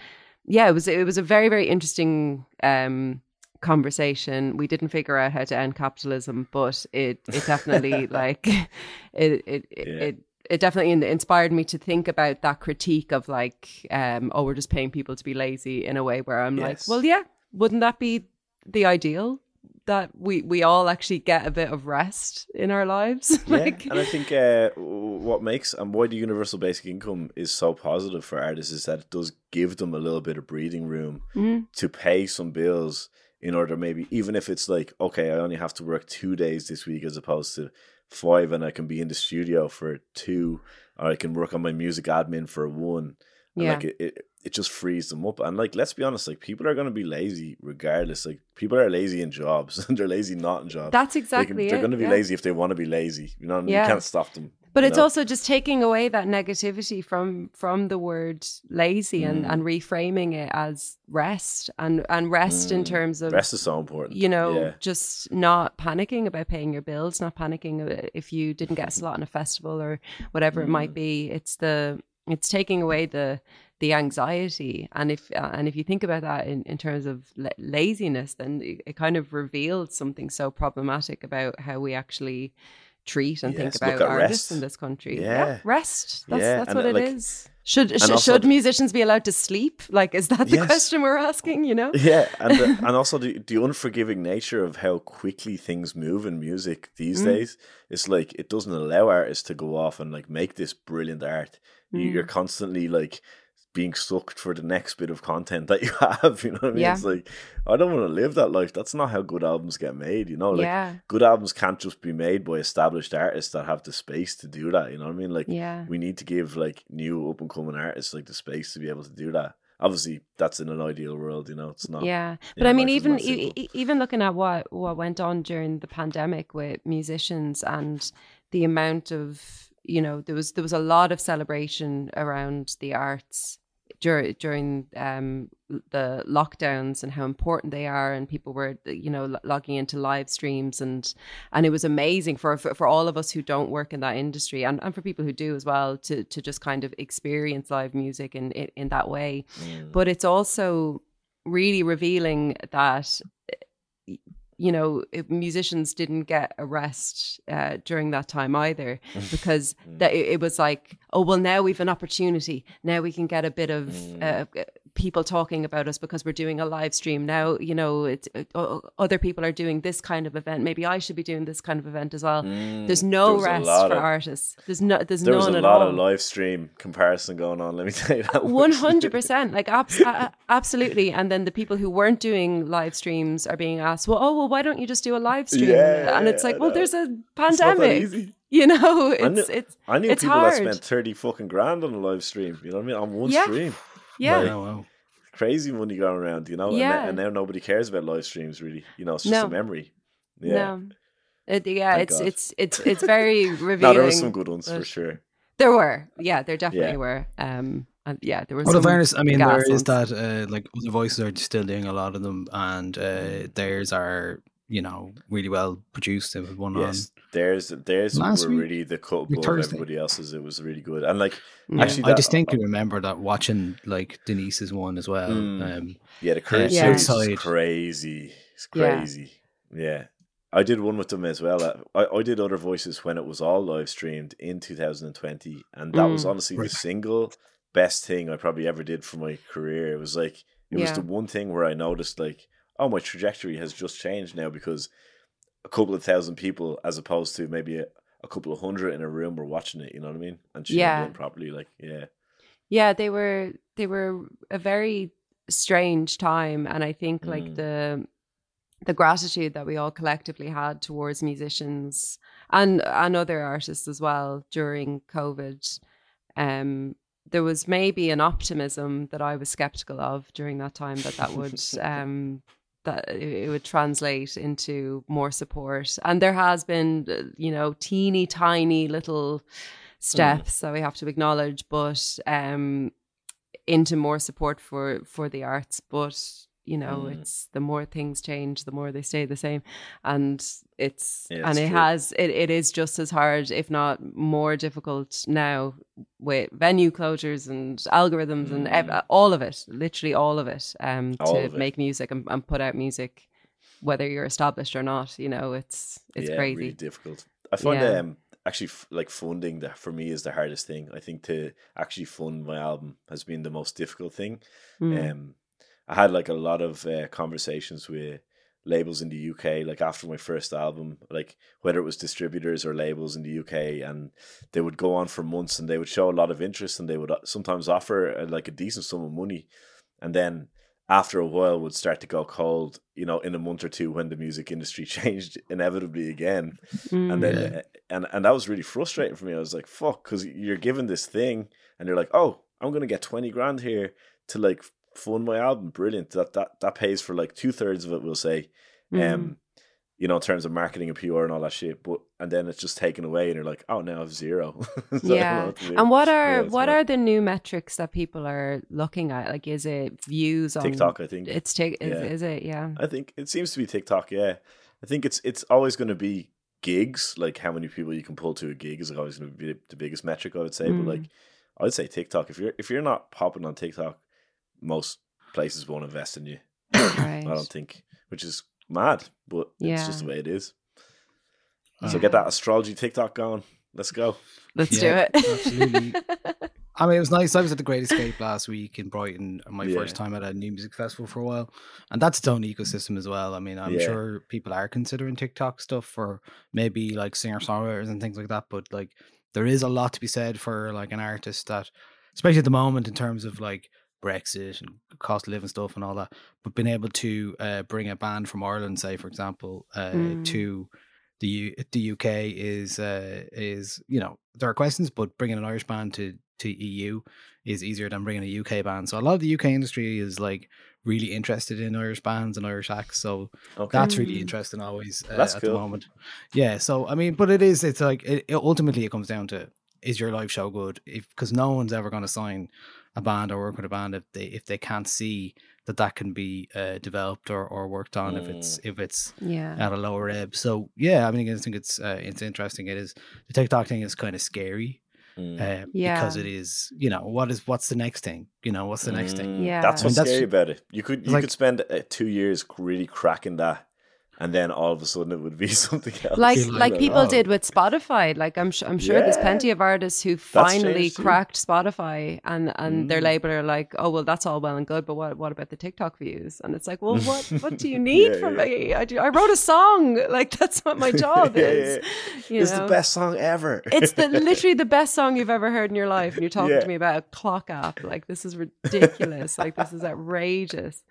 yeah it was it was a very very interesting um conversation. We didn't figure out how to end capitalism but it it definitely like it it it, Yeah. it it definitely inspired me to think about that critique of like um oh we're just paying people to be lazy in a way where i'm like well yeah wouldn't that be the ideal that we we all actually get a bit of rest in our lives like yeah, and I think uh, what makes and why the universal basic income is so positive for artists is that it does give them a little bit of breathing room Mhm. to pay some bills in order maybe even if it's like okay I only have to work two days this week as opposed to five and I can be in the studio for two or I can work on my music admin for one and Yeah. like it, it it just frees them up and like let's be honest like people are going to be lazy regardless like people are lazy in jobs and they're lazy not in jobs That's They exactly they're going to be yeah. lazy if they want to be lazy you know and Yeah. you can't stop them but it's know? also just taking away that negativity from from the word lazy and Mm. and reframing it as rest and and rest in Mm. terms of rest is so important you know yeah just not panicking about paying your bills not panicking if you didn't get a slot in a festival or whatever it Mm. might be it's the it's taking away the the anxiety and if uh, and if you think about that in, in terms of la- laziness then it, it kind of reveals something so problematic about how we actually treat and think Yes, look about artists rest. in this country Yeah. rest that's Yeah, that's and, what uh, it like- is should sh- also should the- musicians be allowed to sleep like is that the Yes. question we're asking you know yeah and the, and also the, the unforgiving nature of how quickly things move in music these Mm. days it's like it doesn't allow artists to go off and like make this brilliant art Mm. you're constantly like being sucked for the next bit of content that you have you know what i mean? Yeah. it's like i don't want to live that life. That's not how good albums get made you know? Like Yeah. good albums can't just be made by established artists that have the space to do that you know what i mean? Like Yeah. we need to give like new up and coming artists like the space to be able to do that. Obviously that's in an ideal world you know? It's not Yeah, but know, I mean, even e- even looking at what what went on during the pandemic with musicians and the amount of you know there was there was a lot of celebration around the arts during during um the lockdowns and how important they are and people were you know logging into live streams and and it was amazing for for, for all of us who don't work in that industry and, and for people who do as well to to just kind of experience live music in in, in that way Mm. but it's also really revealing that you know musicians didn't get a rest uh, during that time either because that it, it was like oh well now we've an opportunity. Now we can get a bit of uh, people talking about us because we're doing a live stream now you know it's it, other people are doing this kind of event maybe i should be doing this kind of event as well there's Mm, there no a rest for of- artists there's no there's there was a at lot all of live stream comparison going on let me tell you that hundred percent, like abs- a- absolutely. And then the people who weren't doing live streams are being asked, "Well, oh, well, why don't you just do a live stream?" Yeah, and it's like, well, there's a It's pandemic. You know, I knew, it's it's I knew it's people hard. that spent 30 fucking grand on a live stream you know what i mean on one Yeah. stream Yeah. Like, Oh, wow. crazy money going around you know and, Yeah. now, and now nobody cares about live streams really you know it's just No. a memory yeah No. It, yeah, Thank it's God. it's it's it's very revealing. no there were some good ones for sure There were, yeah, there definitely Yeah. were. Um, and yeah, there was. Well, in some fairness, I mean, gas there is ones. that, uh, like, other voices are still doing a lot of them, and uh, theirs are, you know, really well produced. There was one yes there's there's Last were week- really the cut week above Thursday. everybody else's it was really good and like on. actually I that- distinctly remember that watching, like, Denise's one as well. Mm. Um, Yeah, the Courage Yeah. is Outside. crazy. It's Yeah. crazy. Yeah. I did one with them as well. Uh, I, I did other voices when it was all live streamed in 2020, and that was Mm. honestly Right. the single best thing I probably ever did for my career. It was like it was the one thing where I noticed like, oh, my trajectory has just changed now because a couple of thousand people, as opposed to maybe a, a couple of hundred in a room were watching it. You know what I mean? And tuned Yeah. properly. Like yeah, yeah they were they were a very strange time and i think like Mm. the the gratitude that we all collectively had towards musicians and and other artists as well during covid um there was maybe an optimism that i was skeptical of during that time that that would um that it would translate into more support. And there has been uh, you know teeny tiny little steps that we have to acknowledge but um into more support for for the arts. But you know Mm. it's the more things change the more they stay the same and it's Yeah, and it true. has it, it is just as hard if not more difficult now with venue closures and algorithms and ev- Mm. all of it literally all of it um All to it. make music and, and put out music whether you're established or not you know it's it's yeah, crazy really difficult. I find Yeah. um actually f- like funding that for me is the hardest thing. I think to actually fund my album has been the most difficult thing. Mm. Um, I had like a lot of uh, conversations with labels in the UK, like after my first album, like whether it was distributors or labels in the UK, and they would go on for months and they would show a lot of interest and they would uh, sometimes offer uh, like a decent sum of money, and then after a while would start to go cold, you know, in a month or two when the music industry changed inevitably again, and then Yeah. uh, and and that was really frustrating for me. I was like, fuck, because you're given this thing and you're like, oh, I'm gonna get twenty grand here to like fund my album. Brilliant. That that that pays for like two thirds of it. We'll say, Mm. um, you know, in terms of marketing and PR and all that shit. But and then it's just taken away, and you're like, oh, now I have zero. So I don't know yeah and what are Yeah, what mad. are the new metrics that people are looking at like is it views on TikTok? I think it's is, Yeah. is it yeah I think it seems to be TikTok. Yeah, I think it's it's always going to be gigs. Like how many people you can pull to a gig is always going to be the biggest metric. I would say, Mm. but like I'd say TikTok. If you're if you're not popping on TikTok, most places won't invest in you. right I don't think, which is mad, but it's just the way it is. So get um, that astrology TikTok going. Let's go. let's Yeah, do it absolutely. I mean, it was nice. I was at the Great Escape last week in Brighton, my Yeah. first time at a new music festival for a while, and that's its own ecosystem as well. I mean, I'm Yeah. sure people are considering TikTok stuff for maybe like singer songwriters and things like that, but like there is a lot to be said for like an artist that, especially at the moment, in terms of like Brexit and cost of living stuff and all that, but being able to uh, bring a band from Ireland, say for example, uh, Mm. to the U- the UK is uh, is you know there are questions, but bringing an Irish band to to EU is easier than bringing a UK band. So a lot of the UK industry is like really interested in Irish bands and Irish acts. So Okay. that's really Mm. interesting always uh, That's at cool. the moment. Yeah. So I mean, but it is. It's like it, it ultimately it comes down to is your live show good? If because no one's ever going to sign a band or work with a band if they if they can't see that that can be uh, developed or, or worked on if it's if it's yeah at a lower ebb. So yeah, I mean, I think it's uh, it's interesting. It is the TikTok thing is kind of scary Mm. uh, Yeah. because it is you know what is what's the next thing? You know what's the next thing? Mm, Yeah. that's I mean, what's that's- scary about it. You could you like- could spend uh, two years really cracking that, and then all of a sudden it would be something else. like like like, people oh. did with Spotify. Like I'm su- I'm sure there's plenty of artists who finally cracked Spotify and and their Mm. label are like, oh well, that's all well and good, but what what about the TikTok views? And it's like, well, what what do you need Yeah, from yeah. me? I do, I wrote a song. Like that's what my job Yeah, is. yeah. You it's know? the best song ever. It's the literally the best song you've ever heard in your life, and you're talking Yeah. to me about a clock app. Like this is ridiculous. like this is outrageous.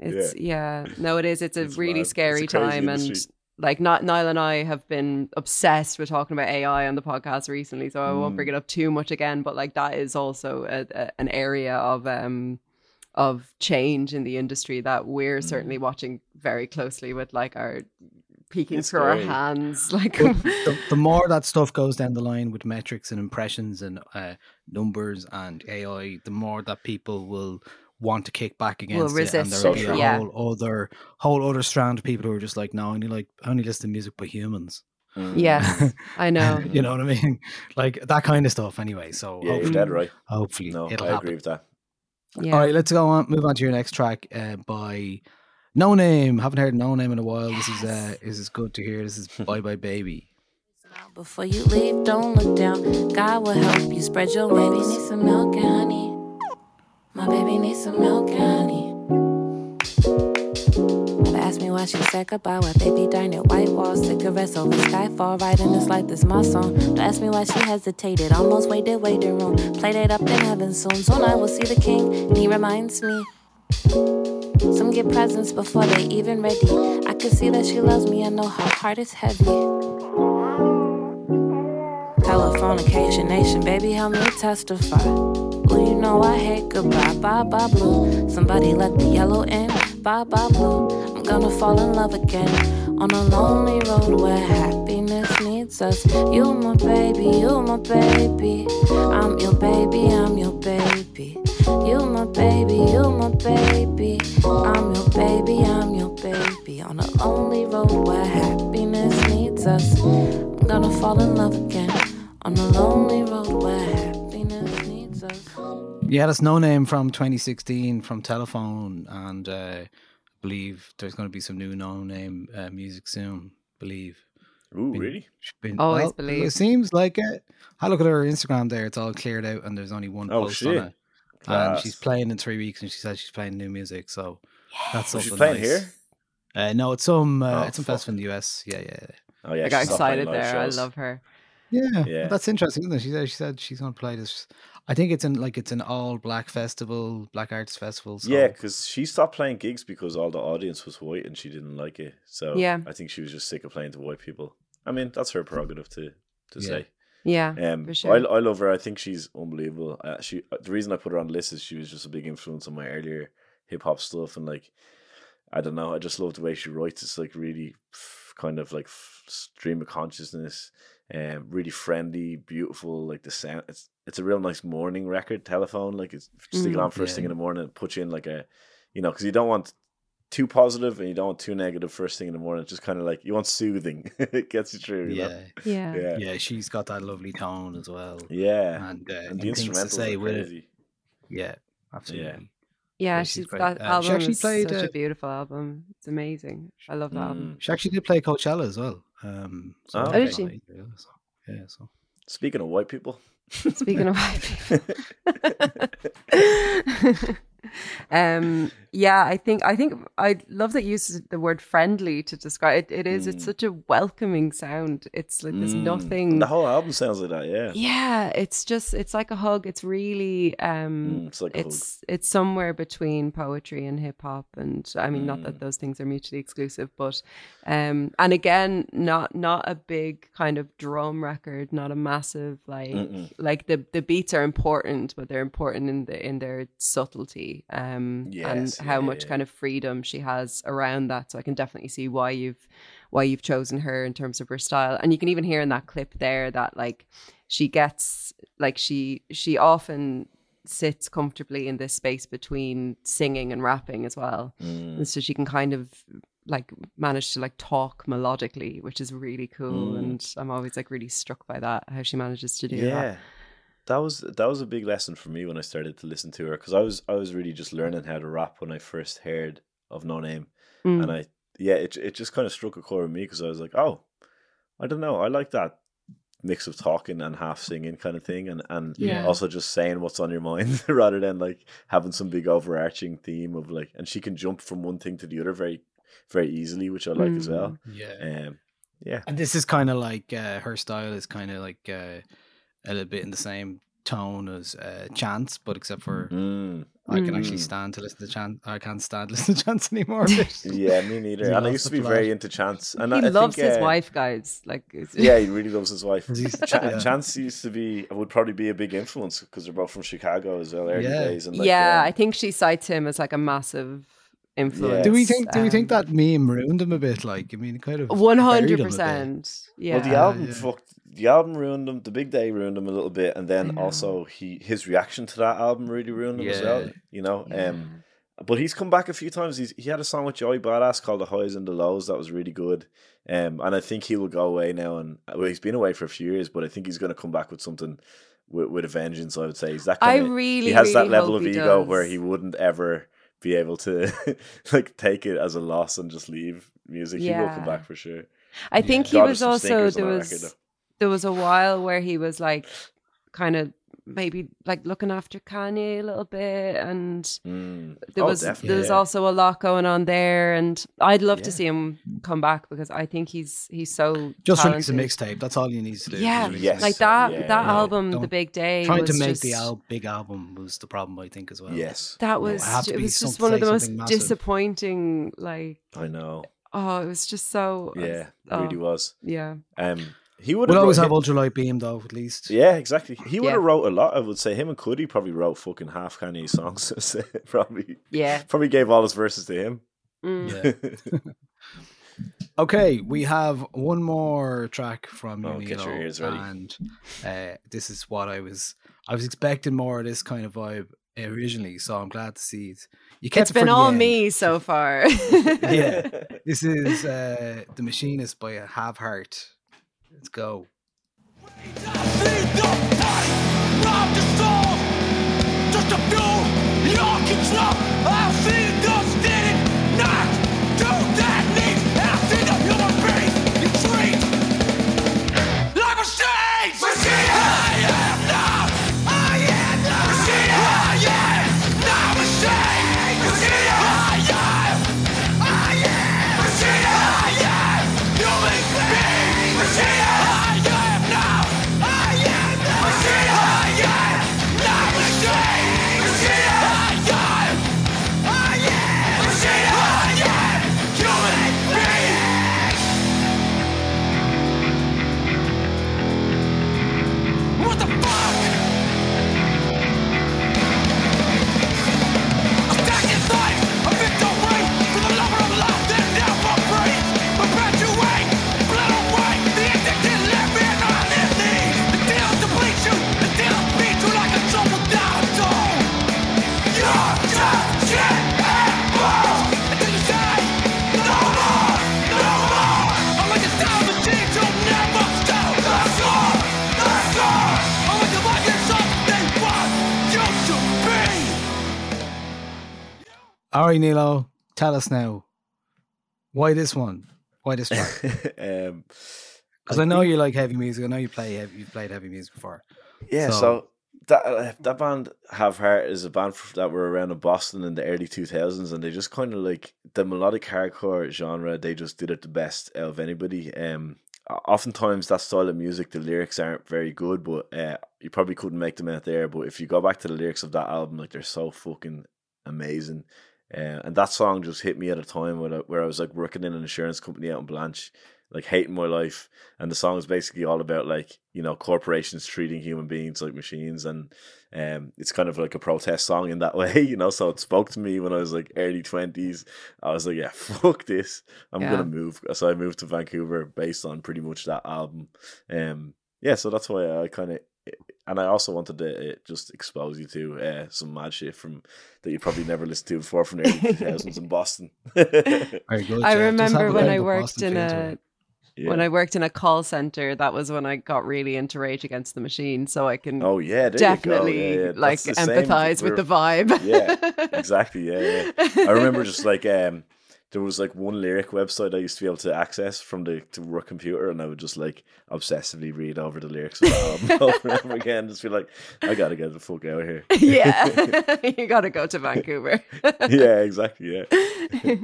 It's yeah. No, it is. It's a It's really mad. It's a scary crazy time, and like not Niall and I have been obsessed with talking about AI on the podcast recently. So I won't Mm. bring it up too much again. But like that is also a, a, an area of um of change in the industry that we're certainly watching very closely with like our peeking Mm. It's through our hands like the, the more that stuff goes down the line with metrics and impressions and uh, numbers and AI, the more that people will want to kick back against it, and resist there will it, be a yeah. whole other whole other strand of people who are just like, no, I only like I only listen to music by humans. Mm. yes I know you know what I mean? Like that kind of stuff. Anyway, so Yeah, you're hopefully, dead right. hopefully No, it'll I happen. agree with that. yeah All right, let's go on. Move on to your next track uh, by Noname. Haven't heard Noname in a while. This is uh, this is good to hear. This is Bye Bye Baby. Before you leave, don't look down. God will help you spread your wings. Baby needs some milk and honey. My baby needs some milk honey. Never ask me why she said goodbye. Why baby darn it, white walls, cigarettes over skyfall. Riding this light, this my song. Don't ask me why she hesitated. Almost waited, waiting room. Played it up in heaven soon. Soon I will see the king, and he reminds me. Some get presents before they even ready. I can see that she loves me. I know her heart is heavy. Telephonication nation, baby, help me testify. Ooh, you know I hate goodbye, bye bye blue. Somebody let the yellow in, bye bye blue. I'm gonna fall in love again on a lonely road where happiness needs us. You my baby, you my baby. I'm your baby, I'm your baby. You my baby, you my baby. I'm your baby, I'm your baby. On a lonely road where happiness needs us. I'm gonna fall in love again on a lonely road where happiness needs us. Yeah, that's Noname from 2016 from Telephone, and uh, I believe there's going to be some new Noname uh, music soon. Believe. Ooh, Been- really? been- Always well, believe. It seems like it. I look at her Instagram there; it's all cleared out, and there's only one Oh, post shit. on it. And she's playing in three weeks, and she said she's playing new music. So that's Was she something playing nice. here? Uh, no, it's some uh, Oh, it's some fuck. festival in the US. Yeah, yeah, yeah. Oh yeah, I got she's not playing excited there. I love her. Yeah, Yeah. that's interesting, isn't it? She said she said she's going to play this. I think it's in like it's an all black festival, black arts festival. So. Yeah, because she stopped playing gigs because all the audience was white and she didn't like it. So Yeah. I think she was just sick of playing to white people. I mean, that's her prerogative to to Yeah. say. Yeah, Um, for sure. I, I love her. I think she's unbelievable. Uh, she the reason I put her on the list is she was just a big influence on my earlier hip hop stuff and like I don't know. I just love the way she writes. It's like really kind of like f- stream of consciousness. Um, really friendly, beautiful. Like the sound. It's it's a real nice morning record. Telephone. Like it's stick it Mm. on first thing in the morning. and Put you in like a, you know, because you don't want too positive and you don't want too negative first thing in the morning. It's just kind of like you want soothing. it gets you through. You yeah, know? yeah. yeah, yeah. She's got that lovely tone as well, yeah. and, uh, And the and things to instrumentals say are with it. Yeah, absolutely. Yeah, Yeah, she's she's great. that Uh, she album actually is played, such uh, a beautiful album. It's amazing. I love that album. Mm. She actually did play Coachella as well. Um, so Oh, that's did she? Yeah, so, yeah, so Speaking of white people, Speaking of white people. um yeah i think i think i love that you use the word friendly to describe it it is it's Mm. such a welcoming sound it's like there's Mm. nothing The whole album sounds like that. Yeah, yeah it's just it's like a hug it's really um Mm, it's like hug. it's it's somewhere between poetry and hip hop and i mean not Mm. that those things are mutually exclusive but um and again not not a big kind of drum record not a massive like Mm-mm. like the the beats are important but they're important in the in their subtlety um and how yeah, much yeah. kind of freedom she has around that so i can definitely see why you've why you've chosen her in terms of her style and you can even hear in that clip there that like she gets like she she often sits comfortably in this space between singing and rapping as well Mm. and so she can kind of like manage to like talk melodically which is really cool Mm. and i'm always like really struck by that how she manages to do yeah. that That was that was a big lesson for me when I started to listen to her because I was I was really just learning how to rap when I first heard of Noname, Mm. and I yeah it it just kind of struck a chord with me because I was like oh I don't know I like that mix of talking and half singing kind of thing and and Yeah. also just saying what's on your mind rather than like having some big overarching theme of like and she can jump from one thing to the other very very easily which I like as well yeah. um yeah And this is kind of like uh, her style is kind of like uh, a little bit in the same tone as uh, Chance, but except for Mm. I can actually Mm. stand to listen to Chance. I can't stand to listen to Chance anymore. Yeah, me neither. And I used to be very into Chance. And he I, I loves think, his uh, wife guys like it's- Yeah, he really loves his wife. He's- Ch- yeah. Chance used to be would probably be a big influence because they're both from Chicago as well, early Yeah. days. And like, yeah um, i think she cites him as like a massive influence do we think? Do we think um, that meme ruined him a bit? Like, I mean, kind of hundred him a bit. percent. Yeah. well, the album yeah. fucked. The album ruined him. The big day ruined him a little bit, and then also he his reaction to that album really ruined him as well. You know, um, but he's come back a few times. He's he had a song with Joey Badass called "The Highs and the Lows" that was really good. Um, and I think he will go away now. And well, he's been away for a few years, but I think he's going to come back with something with, with a vengeance. I would say he's that. I Kind really, he has that level of ego where he wouldn't ever be able to like take it as a loss and just leave music. He will come back for sure. I think he God, was also there was. There was a while where he was like kind of maybe like looking after Kanye a little bit, and Mm. there Oh, was definitely. there was Yeah. also a lot going on there, and I'd love to see him come back because I think he's he's so Just release a mixtape. That's all you need to do. Yeah, Yes. like that yeah, that yeah. album, The Don't- Big Day, Trying to was make the al- big album was the problem, I think, as well. Yes, That was had to it be was just one of the most massive. disappointing. Like I know. oh, it was just so Yeah, it oh, really was. yeah. Um, he would We'll have always wrote, have ultralight beam though, at least. Yeah, exactly. He would Yeah. have wrote a lot. I would say him and Cudi probably wrote fucking half Kanye songs. probably, Yeah. probably gave all his verses to him. Mm. Yeah. Okay, we have one more track from Oh, you, get your Nealo, ears ready. and uh, this is what I was. I was expecting more of this kind of vibe originally, so I'm glad to see it. You kept It's it for been the all me so far. Yeah, this is uh, the Machinist by Have Heart. Let's go. Just a few. All right, Nealo, tell us now. Why this one? Why this track? um, Because I, know you like heavy music. I know you play heavy, you've played heavy music before. Yeah, so, So- that uh, that band Have Heart is a band that were around in Boston in the early two thousands, and they just kind of like the melodic hardcore genre. They just did it the best out of anybody. Um, oftentimes that style of music, the lyrics aren't very good, but uh, you probably couldn't make them out there. But if you go back to the lyrics of that album, like they're so fucking amazing. Uh, and that song just hit me at a time where I, where I was like working in an insurance company out in Blanch, like hating my life. And the song is basically all about like you know corporations treating human beings like machines, and um, it's kind of like a protest song in that way, you know. So it spoke to me when I was like early twenties. I was like, yeah, fuck this, I'm Yeah. gonna move. So I moved to Vancouver based on pretty much that album. Um, yeah, so that's why I kind of. And I also wanted to uh, just expose you to uh, some mad shit from that you probably never listened to before from the early 2000s in Boston. Good. I yeah. Remember when I worked Boston in a it. when I worked in a call center. That was when I got really into Rage Against the Machine. So I can Oh yeah, definitely. Yeah, yeah. like That's the same. empathize with the vibe. yeah, exactly. Yeah, yeah. I remember just like um, there was like one lyric website I used to be able to access from the to work computer, and I would just like obsessively read over the lyrics of the album over and over again. Just be like, I gotta get the fuck out of here. yeah, you got to go to Vancouver. yeah, exactly. Yeah.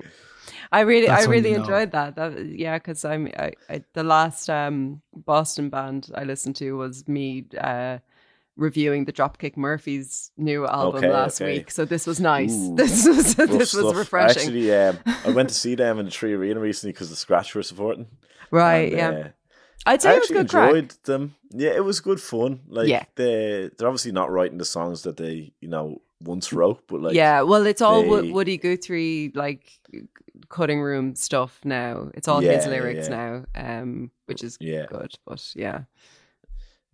I really, That's I really you know. enjoyed that. That yeah, because I'm I, I, the last um, Boston band I listened to was me uh, reviewing the Dropkick Murphys' new album Okay, last okay. week. So this was nice. Ooh, this was this was stuff. refreshing. Actually, um, I went to see them in the 3Arena recently because the Scratch were supporting. right? And, yeah. uh, I'd say I it was good crack. enjoyed them. Yeah, it was good fun. Like Yeah. they they're obviously not writing the songs that they, you know, once wrote, but like yeah, well, it's all they- Woody Guthrie like cutting room stuff now. It's all his lyrics yeah. now, um, which is Yeah. good. But yeah,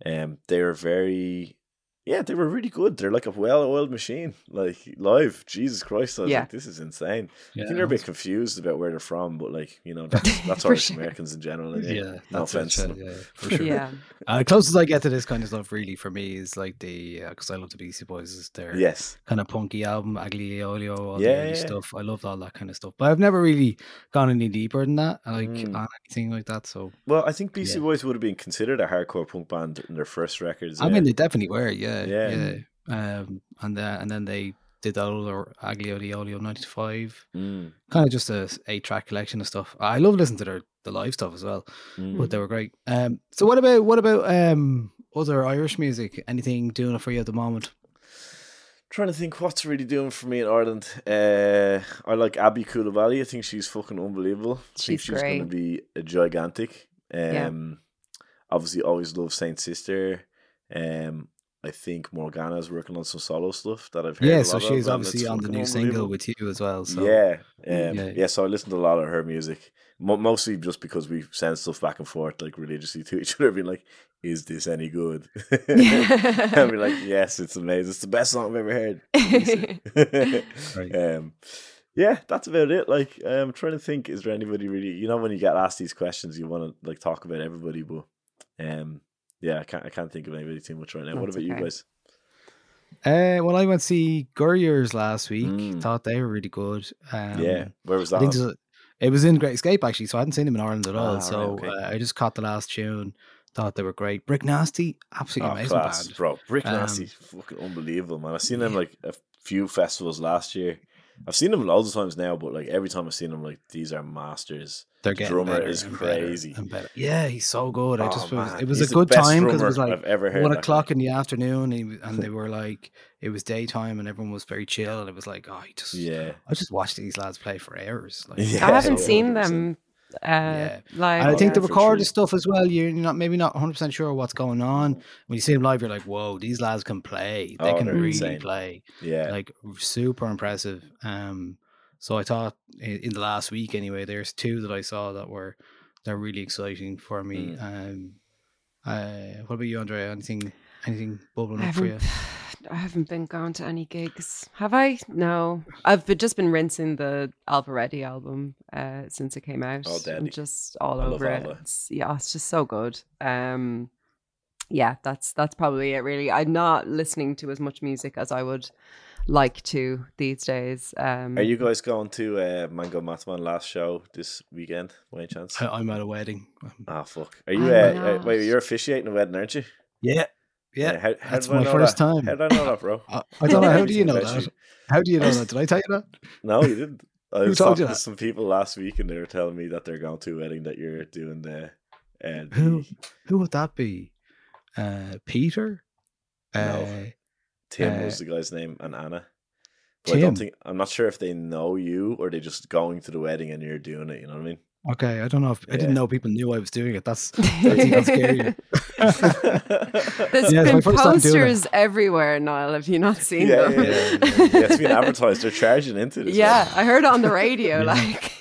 um they are very yeah, they were really good. They're like a well-oiled machine, like live. Jesus Christ, I was Yeah. like, this is insane. I think they're a bit confused about where they're from, but like, you know, that's that's For Irish sure. Americans in general. Yeah, Yeah, no that's it, offense. to yeah, for sure. yeah, Uh, the closest I get to this kind of stuff, really, for me, is like the because I love the Beastie Boys. Is their Yes, kind of punky album, Aglio all Yeah, the early yeah. stuff. I loved all that kind of stuff, but I've never really gone any deeper than that, like Mm. on anything like that. So well, I think Beastie Yeah. Boys would have been considered a hardcore punk band in their first records. I mean, they definitely were. Yeah, yeah, Yeah. yeah. Um, and then and then they did that other Aglio di Olio ninety five, Mm, kind of just a eight track collection of stuff. I love listening to their the live stuff as well, mm. but they were great. Um, so what about what about um other Irish music? Anything doing it for you at the moment? Trying to think what's really doing for me in Ireland. Uh, I like Aby Coulibaly. I think she's fucking unbelievable. I think She's she's going to be a gigantic. Um, Yeah. obviously always love Saint Sister. Um, I think Morgana's working on some solo stuff that I've heard. Yeah, a so lot of, she's and obviously on the new single with you as well. So yeah, um, Yeah. yeah, So I listen to a lot of her music, Mo- mostly just because we send stuff back and forth like religiously to each other, being like, "Is this any good?" and be like, "Yes, it's amazing. It's the best song I've ever heard." Right. um, yeah, that's about it. Like, I'm trying to think, is there anybody really? You know, when you get asked these questions, you want to like talk about everybody, but um, yeah, I can't. I can't think of anybody too much right now. what That's about you guys? Uh, well, I went to see Gurriers last week. Mm. Thought they were really good. Um, yeah, where was I that? think on? there's it was in Great Escape actually, so I hadn't seen them in Ireland at all. Ah, right, so okay. uh, I just caught the last tune. Thought they were great. Brick Nasty, absolutely Oh, amazing class, band. bro. Brick Um, Nasty, fucking unbelievable, man. I've seen them like a few festivals last year. I've seen them loads of times now, but like every time I've seen them, like these are masters. They're The getting drummer better is and better crazy. and better. Yeah, he's so good. I Oh, just was, it was He's a good time because it was like ever heard. one o'clock in the afternoon, and, he- and they were like, it was daytime, and everyone was very chill, and it was like, oh, I just, Yeah, I just watched these lads play for hours. Like, Yeah, I haven't so seen them uh, Yeah. live. And I think the for recorded sure. stuff as well, you're not maybe not 100 percent sure what's going on. When you see them live, you're like, "Whoa, these lads can play! They Oh, can really insane. play! yeah, Like super impressive." Um, so I thought in, in the last week anyway, there's two that I saw that were they're really exciting for me. Mm. Um, uh, what about you, Andrea? Anything anything bubbling up for you? Haven't, I haven't been going to any gigs. Have I? No. I've been, just been rinsing the Alvaretti album uh, since it came out. Oh, I'm just all I over it. It's, yeah, it's just so good. Um, yeah, that's that's probably it. Really, I'm not listening to as much music as I would like to these days. Um, Are you guys going to uh, Mango MathMan last show this weekend? By any chance? I, I'm at a wedding. Ah, fuck. Are you? I'm Uh, uh, wait, you're officiating a wedding, aren't you? Yeah, yeah. how, how that's my first that? time. How did I know that, bro? I, I don't know. How do you know that? How do you know that? Did I tell you that? No, you didn't. I Who was talking to some people last week, and they were telling me that they're going to a wedding that you're doing the. Uh, the Who? Who would that be? Uh, Peter. No. Uh, Tim Uh, was the guy's name, and Anna. But I don't think I'm not sure if they know you or they're just going to the wedding and you're doing it. You know what I mean? Okay, I don't know if I didn't know people knew I was doing it. That's that's even scarier. There's Yeah, been first time doing it. posters everywhere, Niall. Have you not seen yeah, them? yeah, yeah, yeah. Yeah, It's been advertised. They're charging into it. as Yeah, I heard it on the radio. Like,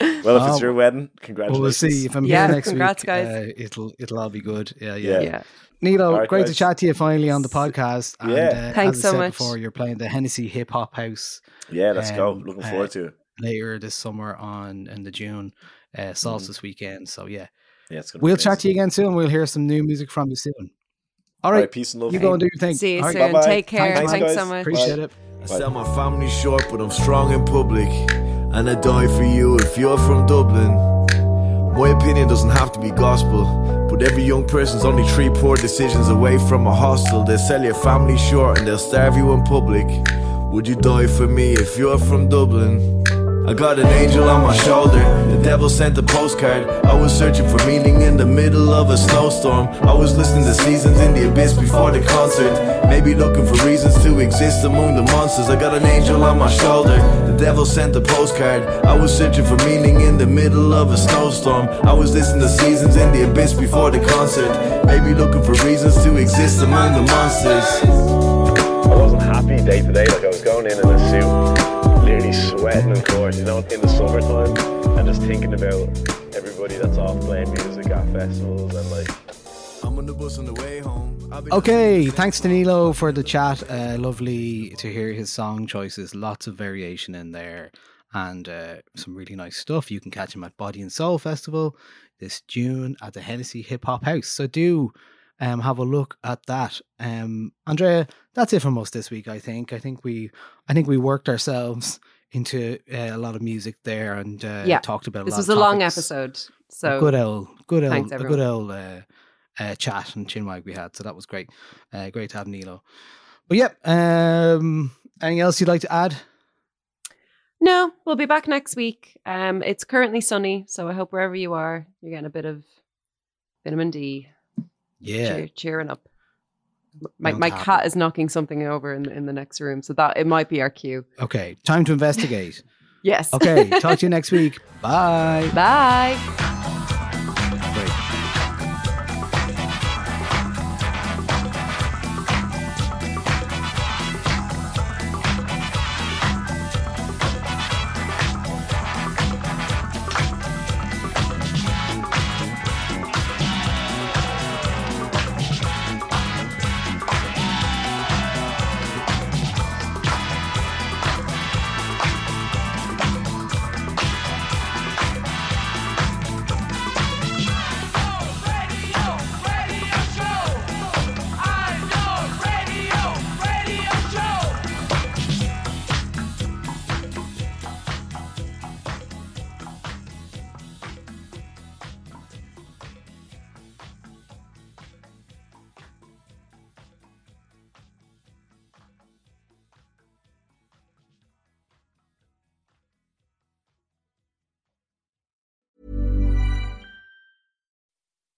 Well, well if it's Oh, your wedding, Well, congratulations. we'll see if I'm Yeah, here next congrats, week. guys. Uh, it'll it'll all be good. Yeah, Yeah. yeah. yeah. Nealo, All right, great to chat to you finally on the podcast. And, Yeah. uh, Thanks as I so said much. Before you're playing the Hennessy Hip Hop House Yeah, let's go. Um, Looking uh, forward to it. Later this summer on in the June uh, Mm-hmm. solstice weekend. So yeah, Yeah, it's gonna. we'll chat to you again soon. We'll hear some new music from you soon. All All right, right, peace and love. you go and do your thing. See you All right, soon. bye-bye. Take care. Thanks, Thanks, so much. Appreciate it. I sell my family short, but I'm strong in public. And I die for you if you're from Dublin. My opinion doesn't have to be gospel. But every young person's only three poor decisions away from a hostel. They'll sell your family short and they'll starve you in public. Would you die for me if you're from Dublin? I got an angel on my shoulder. The devil sent a postcard. I was searching for meaning in the middle of a snowstorm. I was listening to Seasons in the Abyss before the concert. Maybe looking for reasons to exist among the monsters. I got an angel on my shoulder. The devil sent a postcard. I was searching for meaning in the middle of a snowstorm. I was listening to Seasons in the Abyss before the concert. Maybe looking for reasons to exist among the monsters. I wasn't happy day to day. Like I was literally sweating in court, you know, in the summertime, and just thinking about everybody that's off playing music at festivals and like. I'm on the bus on the way home. Okay, thanks to Nealo for the chat. Uh, lovely to hear his song choices. Lots of variation in there and uh, some really nice stuff. You can catch him at Body and Soul Festival this June at the Hennessy Hip Hop House. So do um, have a look at that. Um, Andrea, that's it from us this week. I think. I think we, I think we worked ourselves into uh, a lot of music there and uh, Yeah, talked about. A This lot was of a long topics. episode. A So good old, good old, thanks, a good old uh, uh, chat and chinwag we had. So that was great. Uh, great to have Nealo. But yep. Um, anything else you'd like to add? No, we'll be back next week. Um, it's currently sunny, so I hope wherever you are, you're getting a bit of vitamin D. Yeah. Cheer, cheering up. My my cat is knocking something over in in the next room, so that it might be our cue. Okay. Time to investigate. Yes. Okay. talk to you next week. Bye. Bye.